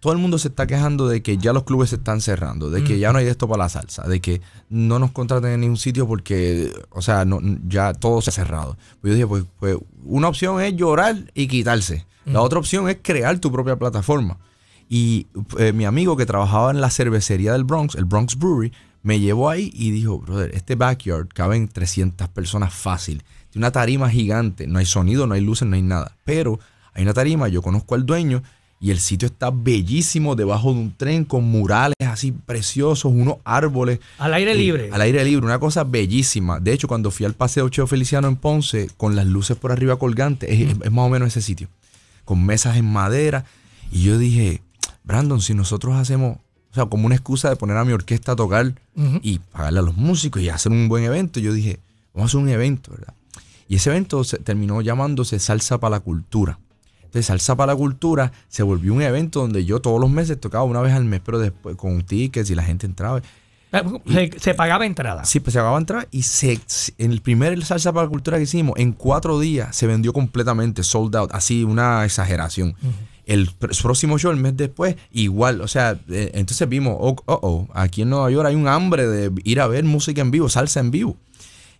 todo el mundo se está quejando de que ya los clubes se están cerrando, de que ya no hay esto para la salsa, de que no nos contraten en ningún sitio porque, o sea, no, ya todo se ha cerrado. Pues yo dije, pues, pues una opción es llorar y quitarse. La otra opción es crear tu propia plataforma. Y eh, mi amigo que trabajaba en la cervecería del Bronx, el Bronx Brewery, me llevó ahí y dijo, brother, este backyard caben 300 personas fácil una tarima gigante, no hay sonido, no hay luces, no hay nada. Pero hay una tarima, yo conozco al dueño y el sitio está bellísimo debajo de un tren con murales así preciosos, unos árboles. Al aire libre. Al aire libre, una cosa bellísima. De hecho, cuando fui al Paseo Cheo Feliciano en Ponce, con las luces por arriba colgantes, es, más o menos ese sitio. Con mesas en madera. Y yo dije, Brandon, si nosotros hacemos, o sea, como una excusa de poner a mi orquesta a tocar y pagarle a los músicos y hacer un buen evento, yo dije, vamos a hacer un evento, ¿verdad? Y ese evento se terminó llamándose Salsa para la Cultura. Entonces, Salsa para la Cultura se volvió un evento donde yo todos los meses tocaba una vez al mes, pero después con tickets y la gente entraba. Eh, se, pagaba entrada. Sí, pues se pagaba entrada y se, en el primer Salsa para la Cultura que hicimos, en cuatro días se vendió completamente, sold out, así una exageración. El próximo show, el mes después, igual. O sea, eh, entonces vimos, oh, oh, oh, aquí en Nueva York hay un hambre de ir a ver música en vivo, salsa en vivo.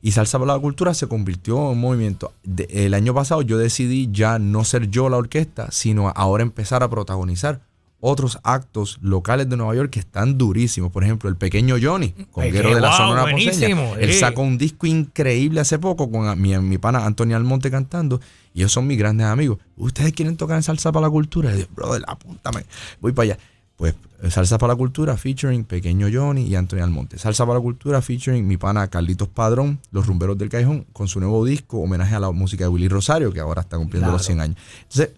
Y Salsa para la Cultura se convirtió en un movimiento. el año pasado yo decidí ya no ser yo la orquesta, sino ahora empezar a protagonizar otros actos locales de Nueva York que están durísimos. Por ejemplo, el pequeño Johnny, conguero de la Sonora Ponceña. Él sacó un disco increíble hace poco con mi, mi pana Antonio Almonte cantando. Y ellos son mis grandes amigos. ¿Ustedes quieren tocar en Salsa para la Cultura? Y yo, brother, apúntame. Voy para allá. Pues Salsa para la Cultura featuring Pequeño Johnny y Antonio Almonte. Salsa para la Cultura featuring mi pana Carlitos Padrón, Los Rumberos del Cajón, con su nuevo disco, homenaje a la música de Willy Rosario, que ahora está cumpliendo los 100 años. Entonces,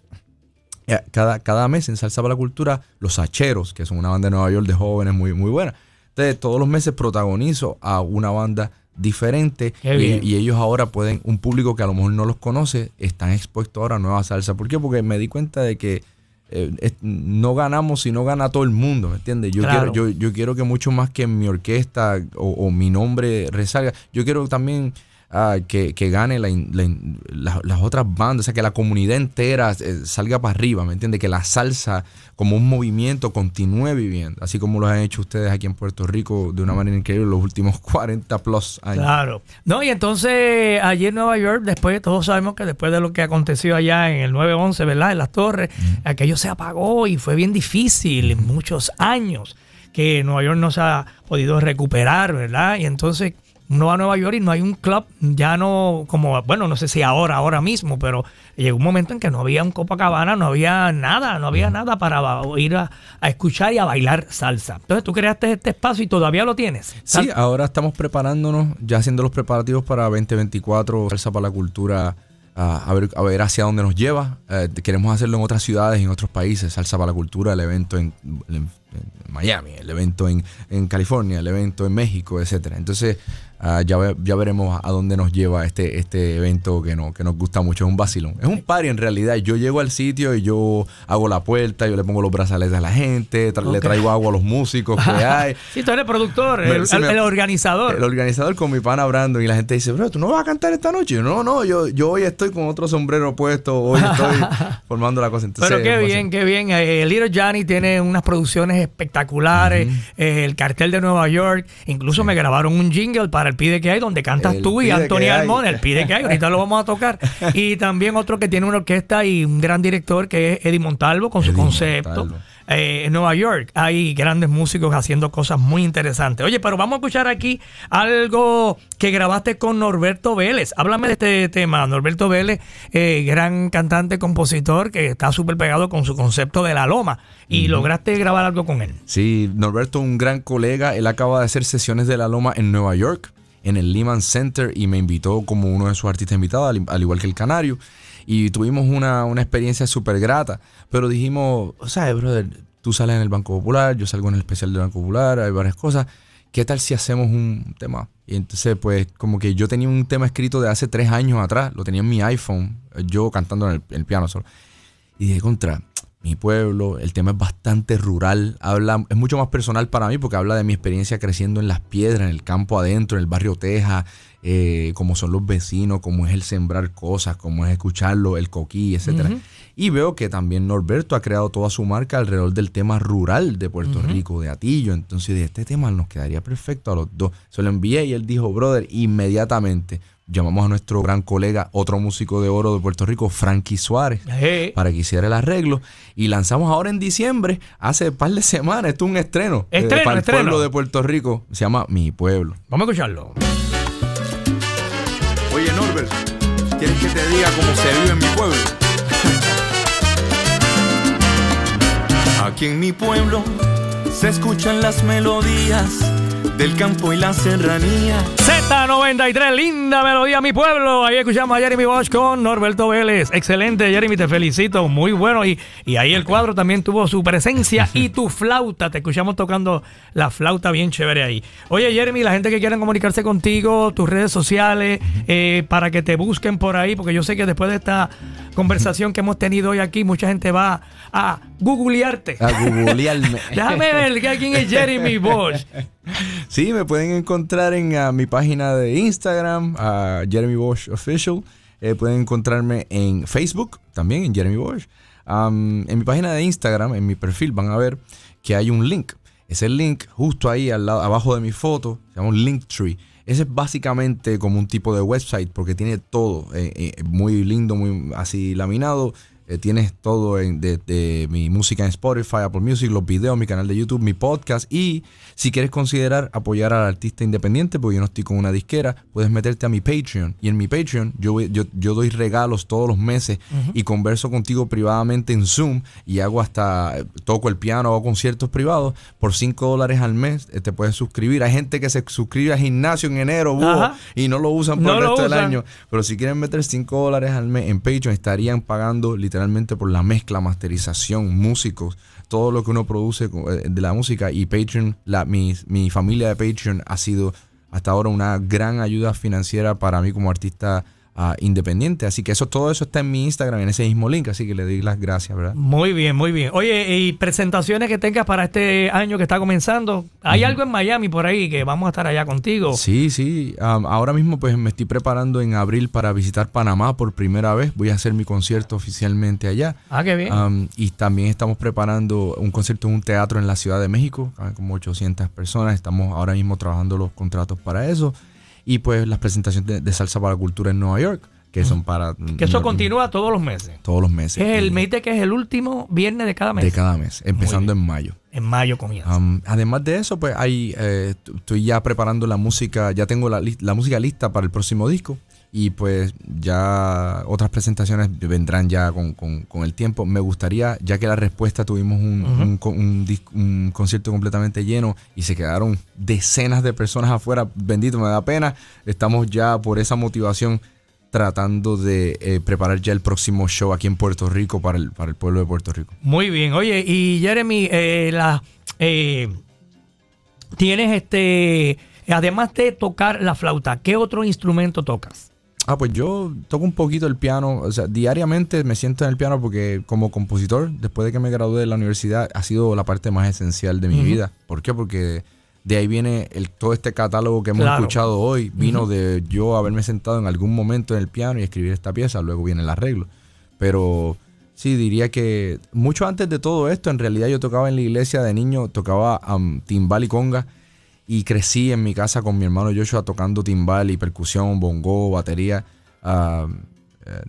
eh, cada, cada mes en Salsa para la Cultura, Los Hacheros, que son una banda de Nueva York de jóvenes muy, muy buena. Entonces, todos los meses protagonizo a una banda diferente y, y, ellos ahora pueden, un público que a lo mejor no los conoce, están expuestos ahora a nueva salsa. ¿Por qué? Porque me di cuenta de que eh, no ganamos si no gana todo el mundo, ¿me entiendes? Yo, quiero, yo, yo quiero que mucho más que mi orquesta o, mi nombre resalga, yo quiero también Ah, que, gane las otras bandas, o sea, que la comunidad entera eh, salga para arriba, ¿me entiendes? Que la salsa como un movimiento continúe viviendo, así como lo han hecho ustedes aquí en Puerto Rico de una manera increíble los últimos 40 plus años. Claro. No, y entonces allí en Nueva York, después, todos sabemos que después de lo que aconteció allá en el 911, ¿verdad? En las torres, aquello se apagó y fue bien difícil, muchos años que Nueva York no se ha podido recuperar, ¿verdad? Y entonces uno va a Nueva York y no hay un club, ya no como, bueno, no sé si ahora, ahora mismo, pero llegó un momento en que no había un Copacabana, no había nada, no había nada para ir a, escuchar y a bailar salsa. Entonces tú creaste este espacio y todavía lo tienes. Sí, ahora estamos preparándonos, ya haciendo los preparativos para 2024, Salsa para la Cultura a, ver, a ver hacia dónde nos lleva. Eh, queremos hacerlo en otras ciudades, en otros países. Salsa para la cultura, el evento en, Miami, el evento en, en, California, el evento en México, etcétera. Entonces, Ah, ya, ya veremos a dónde nos lleva este, este evento que, no, que nos gusta mucho. Es un vacilón. Es un party en realidad. Yo llego al sitio y yo hago la puerta, yo le pongo los brazaletes a la gente, le traigo agua a los músicos que hay. sí, tú eres el productor, el, organizador. El organizador con mi pana Brandon y la gente dice, bro, ¿tú no vas a cantar esta noche? no, no, yo, yo hoy estoy con otro sombrero puesto, hoy estoy formando la cosa. Pero qué bien, qué bien. Eh, el Little Johnny tiene unas producciones espectaculares, eh, el cartel de Nueva York, incluso me grabaron un jingle para el pide que hay, donde cantas tú y Antonio Almón, el pide que hay, ahorita lo vamos a tocar. Y también otro que tiene una orquesta y un gran director que es Eddie Montalvo con su concepto. Eh, en Nueva York hay grandes músicos haciendo cosas muy interesantes. Oye, pero vamos a escuchar aquí algo que grabaste con Norberto Vélez. Háblame de este tema. Norberto Vélez, eh, gran cantante, compositor, que está súper pegado con su concepto de la loma. Y lograste grabar algo con él. Sí, Norberto, un gran colega. Él acaba de hacer sesiones de la loma en Nueva York en el Lehman Center y me invitó como uno de sus artistas invitados, al, igual que el Canario. Y tuvimos una, una experiencia súper grata. Pero dijimos, sea, brother, tú sales en el Banco Popular, yo salgo en el especial del Banco Popular, hay varias cosas. ¿Qué tal si hacemos un tema? Y entonces, pues, como que yo tenía un tema escrito de hace tres años atrás, lo tenía en mi iPhone, yo cantando en el, el piano solo. Y dije, contra, mi pueblo, el tema es bastante rural, habla, es mucho más personal para mí porque habla de mi experiencia creciendo en las piedras, en el campo adentro, en el barrio Teja, eh, cómo son los vecinos, cómo es el sembrar cosas, cómo es escucharlo, el coquí, etc. Y veo que también Norberto ha creado toda su marca alrededor del tema rural de Puerto Rico, de Atillo. Entonces, de este tema nos quedaría perfecto a los dos. Se lo envié y él dijo, brother, inmediatamente llamamos a nuestro gran colega, otro músico de oro de Puerto Rico, Frankie Suárez, para que hiciera el arreglo. Y lanzamos ahora en diciembre, hace un par de semanas, esto es un estreno, eh, estreno para el pueblo de Puerto Rico. Se llama Mi Pueblo. Vamos a escucharlo. Oye, Norbert, ¿quieres que te diga cómo se vive en mi pueblo? Aquí en mi pueblo se escuchan las melodías del campo y la serranía. Z93, linda melodía, mi pueblo. Ahí escuchamos a Jeremy Bosch con Norberto Vélez. Excelente, Jeremy, te felicito. Muy bueno. Y, y ahí el cuadro también tuvo su presencia y tu flauta. Te escuchamos tocando la flauta bien chévere ahí. Oye, Jeremy, la gente que quiera comunicarse contigo, tus redes sociales, eh, para que te busquen por ahí, porque yo sé que después de esta conversación que hemos tenido hoy aquí, mucha gente va a googlearte. A googlearme. Déjame ver quién es Jeremy Bosch. Sí, me pueden encontrar en ah, mi página de Instagram, Jeremy Bosch Official. Eh, pueden encontrarme en Facebook, también en Jeremy Bosch. en mi página de Instagram, en mi perfil, van a ver que hay un link. Ese link justo ahí al lado, abajo de mi foto, se llama un Linktree. Ese es básicamente como un tipo de website porque tiene todo eh, eh, muy lindo, muy así laminado. Eh, tienes todo en, de, mi música en Spotify, Apple Music, los videos, mi canal de YouTube, mi podcast. Y si quieres considerar apoyar al artista independiente, porque yo no estoy con una disquera, puedes meterte a mi Patreon. Y en mi Patreon yo, yo, yo doy regalos todos los meses y converso contigo privadamente en Zoom y hago hasta, toco el piano, hago conciertos privados. Por 5 dólares al mes eh, te puedes suscribir. Hay gente que se suscribe al gimnasio en enero y no lo usan por el resto del año. Pero si quieren meter 5 dólares al mes en Patreon, estarían pagando literalmente literalmente por la mezcla, masterización, músicos, todo lo que uno produce eh, de la música. Y Patreon, la, mi, mi familia de Patreon ha sido hasta ahora una gran ayuda financiera para mí como artista independiente. Así que eso todo eso está en mi Instagram, en ese mismo link. Así que le doy las gracias, ¿verdad? Muy bien, muy bien. Oye, y presentaciones que tengas para este año que está comenzando. ¿Hay algo en Miami por ahí que vamos a estar allá contigo? Sí, sí. ahora mismo pues me estoy preparando en abril para visitar Panamá por primera vez. Voy a hacer mi concierto oficialmente allá. Ah, qué bien. y también estamos preparando un concierto en un teatro en la Ciudad de México, como 800 personas. Estamos ahora mismo trabajando los contratos para eso y pues las presentaciones de, Salsa para la Cultura en Nueva York. que son para... Que eso continúa todos los meses. Todos los meses. Es el, me que es el último viernes de cada mes. de cada mes, empezando en mayo. En mayo comienza. Um, además de eso, pues hay, eh, estoy ya preparando la música, ya tengo la, la música lista para el próximo disco y pues ya otras presentaciones vendrán ya con, con- con el tiempo. Me gustaría, ya que la respuesta tuvimos un concierto completamente lleno y se quedaron decenas de personas afuera, bendito, me da pena, estamos ya por esa motivación tratando de eh, preparar ya el próximo show aquí en Puerto Rico para el, para el pueblo de Puerto Rico. Muy bien. Oye, y Jeremy, eh, la, eh, tienes este, además de tocar la flauta, ¿qué otro instrumento tocas? Ah, pues yo toco un poquito el piano, o sea, diariamente me siento en el piano porque como compositor, después de que me gradué de la universidad, ha sido la parte más esencial de mi vida. ¿Por qué? Porque de ahí viene el, todo este catálogo que hemos Claro. escuchado hoy, vino de yo haberme sentado en algún momento en el piano y escribir esta pieza, luego viene el arreglo. Pero sí, diría que mucho antes de todo esto, en realidad yo tocaba en la iglesia de niño, tocaba am, timbal y conga. Y crecí en mi casa con mi hermano Joshua tocando timbal y percusión, bongo, batería. Eh,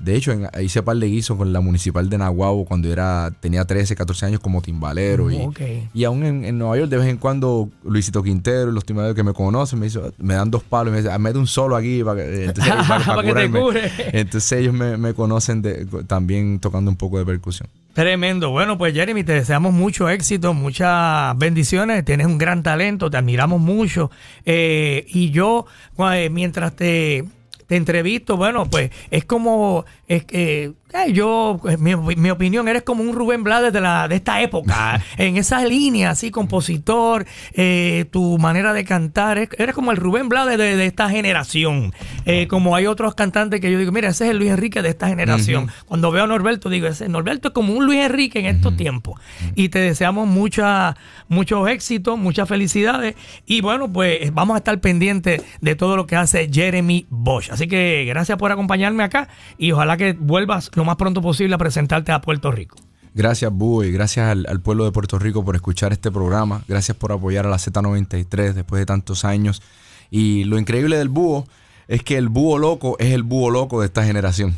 de hecho, en- hice par de guisos con la municipal de Nahuabo cuando era, tenía 13, 14 años como timbalero. y, Ok. y aún en, en Nueva York, de vez en cuando, Luisito Quintero y los timbaleros que me conocen me, hizo- me dan dos palos y me dicen, "Ah, mete un solo aquí para que, entonces, para- para Para que te curarme". cure. Entonces ellos me, me conocen de- también tocando un poco de percusión. Tremendo. Bueno, pues Jeremy, te deseamos mucho éxito, muchas bendiciones. Tienes un gran talento, te admiramos mucho. Eh, y yo, eh, mientras te, entrevisto, bueno, pues es como, es que eh, yo, eh, mi, mi opinión, eres como un Rubén Blades de, la, de esta época. en esa línea, así, compositor, eh, tu manera de cantar, es- eres como el Rubén Blades de, de esta generación. Eh, como hay otros cantantes que yo digo, mira, ese es el Luis Enrique de esta generación. Cuando veo a Norberto, digo, ese Norberto es como un Luis Enrique en estos tiempos. Y te deseamos mucha, muchos éxitos, muchas felicidades. Y bueno, pues vamos a estar pendientes de todo lo que hace Jeremy Bosch. Así que gracias por acompañarme acá y ojalá que vuelvas lo más pronto posible a presentarte a Puerto Rico. Gracias, Búho, y gracias al, al pueblo de Puerto Rico por escuchar este programa. Gracias por apoyar a la Z93 después de tantos años. Y lo increíble del Búho es que el Búho loco es el Búho loco de esta generación.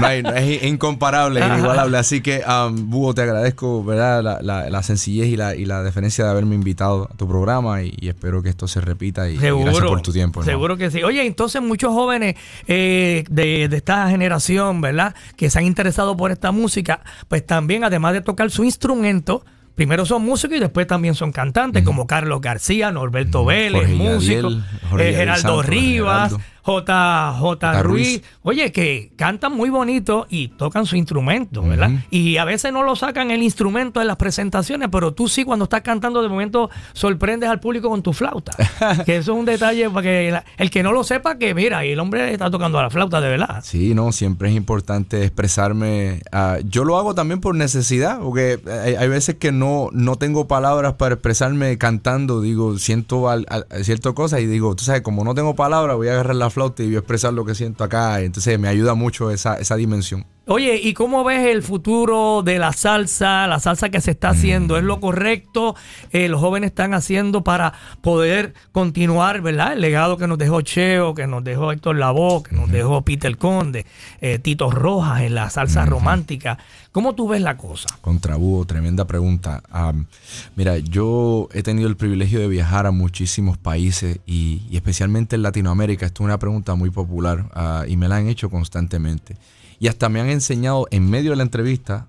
No hay- es incomparable, inigualable. Así que, um, Búho, te agradezco ¿verdad? La, la- la sencillez y la, y la deferencia de haberme invitado a tu programa y, y espero que esto se repita. Y, y Seguro. gracias por tu tiempo. hermano. Seguro que sí. Oye, entonces muchos jóvenes eh, de, de esta generación, ¿verdad? Que se han interesado por esta música, pues también, además de tocar su instrumento, primero son músicos y después también son cantantes, como Carlos García, Norberto Vélez, Jorge músico, Yadiel, eh, Yadiel Geraldo Santos, Rivas, Geraldo. J. J. J. Ruiz. Oye, que cantan muy bonito y tocan su instrumento, ¿verdad? Y a veces no lo sacan el instrumento en las presentaciones, pero tú sí cuando estás cantando de momento sorprendes al público con tu flauta. que eso es un detalle para que la- el que no lo sepa que mira, y el hombre está tocando la flauta de verdad. Sí, no, siempre es importante expresarme. ah, yo lo hago también por necesidad, porque hay, hay veces que no, no tengo palabras para expresarme cantando. Digo, siento al, al- ciertas cosas y digo, tú sabes, como no tengo palabras, voy a agarrar la flauta y expresar lo que siento acá. Entonces me ayuda mucho esa, esa dimensión. Oye, ¿y cómo ves el futuro de la salsa, la salsa que se está haciendo? ¿Es lo correcto? Eh, los jóvenes están haciendo para poder continuar, ¿verdad? El legado que nos dejó Cheo, que nos dejó Héctor Lavoe, que nos dejó Peter Conde, eh, Tito Rojas en la salsa romántica. ¿Cómo tú ves la cosa? Contra Búho, tremenda pregunta. Am, mira, yo he tenido el privilegio de viajar a muchísimos países y, y especialmente en Latinoamérica. Esto es una pregunta muy popular ah, y me la han hecho constantemente. Y hasta me han enseñado en medio de la entrevista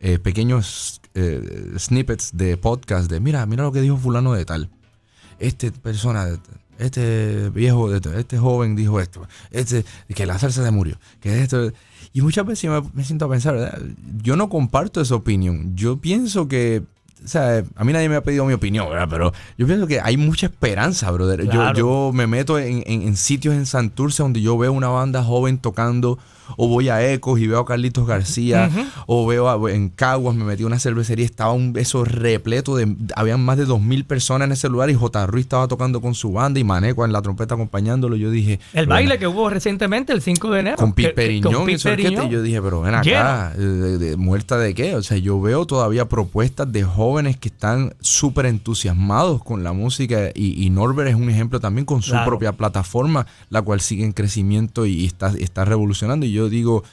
eh, pequeños eh, snippets de podcast de, mira, mira lo que dijo fulano de tal. Este persona, este viejo, este joven dijo esto, este, que la salsa se murió, que esto... Y muchas veces me, me siento a pensar, ¿verdad? yo no comparto esa opinión. Yo pienso que, o sea, a mí nadie me ha pedido mi opinión, ¿verdad? Pero yo pienso que hay mucha esperanza, brother. Yo, yo me meto en, en- en sitios en Santurce donde yo veo una banda joven tocando, o voy a Ecos y veo a Carlitos García, o veo a- en Caguas, me metí a una cervecería, estaba un eso repleto de, habían más de dos mil personas en ese lugar y J. Ruiz estaba tocando con su banda y Maneco en la trompeta acompañándolo. Yo dije, El bueno, baile que hubo recientemente, el 5 de enero. con que- Pete que- Periñón con y su orquesta, y yo dije, pero ven acá, eh, de- de- ¿muerta de qué? O sea, yo veo todavía propuestas de jóvenes que están súper entusiasmados con la música y, Norbert es un ejemplo también con su propia plataforma, la cual sigue en crecimiento y está, está revolucionando. Y yo digo,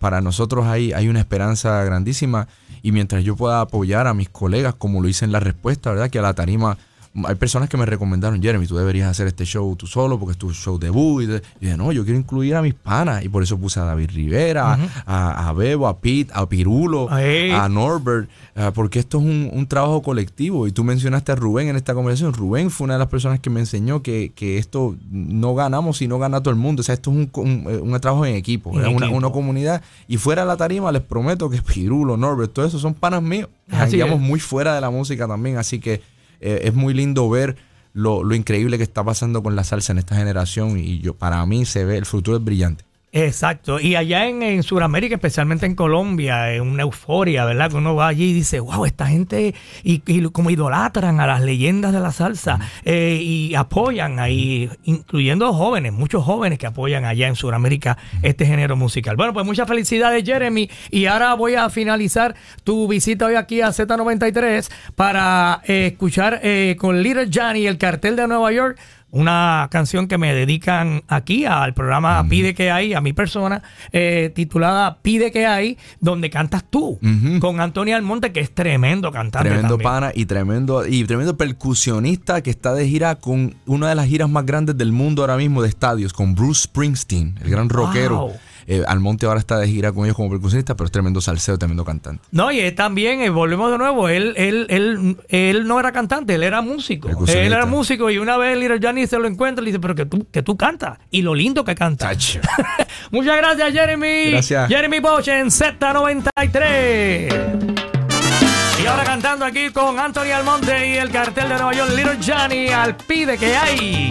para nosotros hay, hay una esperanza grandísima y mientras yo pueda apoyar a mis colegas, como lo hice en la respuesta, ¿verdad? Que a la tarima hay personas que me recomendaron, Jeremy, tú deberías hacer este show tú solo porque es tu show debut. Y, dije, no, yo quiero incluir a mis panas. Y por eso puse a David Rivera, a, Bebo, a Pete, a Pirulo, a Norbert, ah, porque esto es un, trabajo colectivo. Y tú mencionaste a Rubén en esta conversación. Rubén fue una de las personas que me enseñó que, esto no ganamos si no gana todo el mundo. O sea, esto es un, trabajo en equipo, es una, una, comunidad. Y fuera de la tarima, les prometo que Pirulo, Norbert, todo eso son panas míos. Estamos muy fuera de la música también, así que eh, es muy lindo ver lo, lo, increíble que está pasando con la salsa en esta generación y yo para mí se ve, el futuro es brillante. Exacto. Y allá en, en Sudamérica, especialmente en Colombia, es una euforia, ¿verdad? Que uno va allí y dice, wow, esta gente, y, como idolatran a las leyendas de la salsa eh, y apoyan ahí, incluyendo jóvenes, muchos jóvenes que apoyan allá en Sudamérica este género musical. Bueno, pues muchas felicidades, Jeremy. Y ahora voy a finalizar tu visita hoy aquí a Z93 para eh, escuchar eh, con Little Johnny, el cartel de Nueva York una canción que me dedican aquí al programa Pide que hay, a mi persona, eh, titulada Pide que hay, donde cantas tú, con Antonio Almonte, que es tremendo cantante. Tremendo pana y tremendo, y tremendo percusionista que está de gira con una de las giras más grandes del mundo ahora mismo de estadios, con Bruce Springsteen, el gran rockero. Eh, Almonte ahora está de gira con ellos como percusionista, pero es tremendo salseo, tremendo cantante. No, y también, eh, volvemos de nuevo, él, él, él, él no era cantante, él era músico. Él era músico y una vez Little Johnny se lo encuentra y le dice, pero que tú, que tú cantas. Y lo lindo que canta. Muchas gracias, Jeremy. Gracias. Jeremy Bosch en Z93. Y ahora cantando aquí con Anthony Almonte y el cartel de Nueva York, Little Johnny, al pide que hay.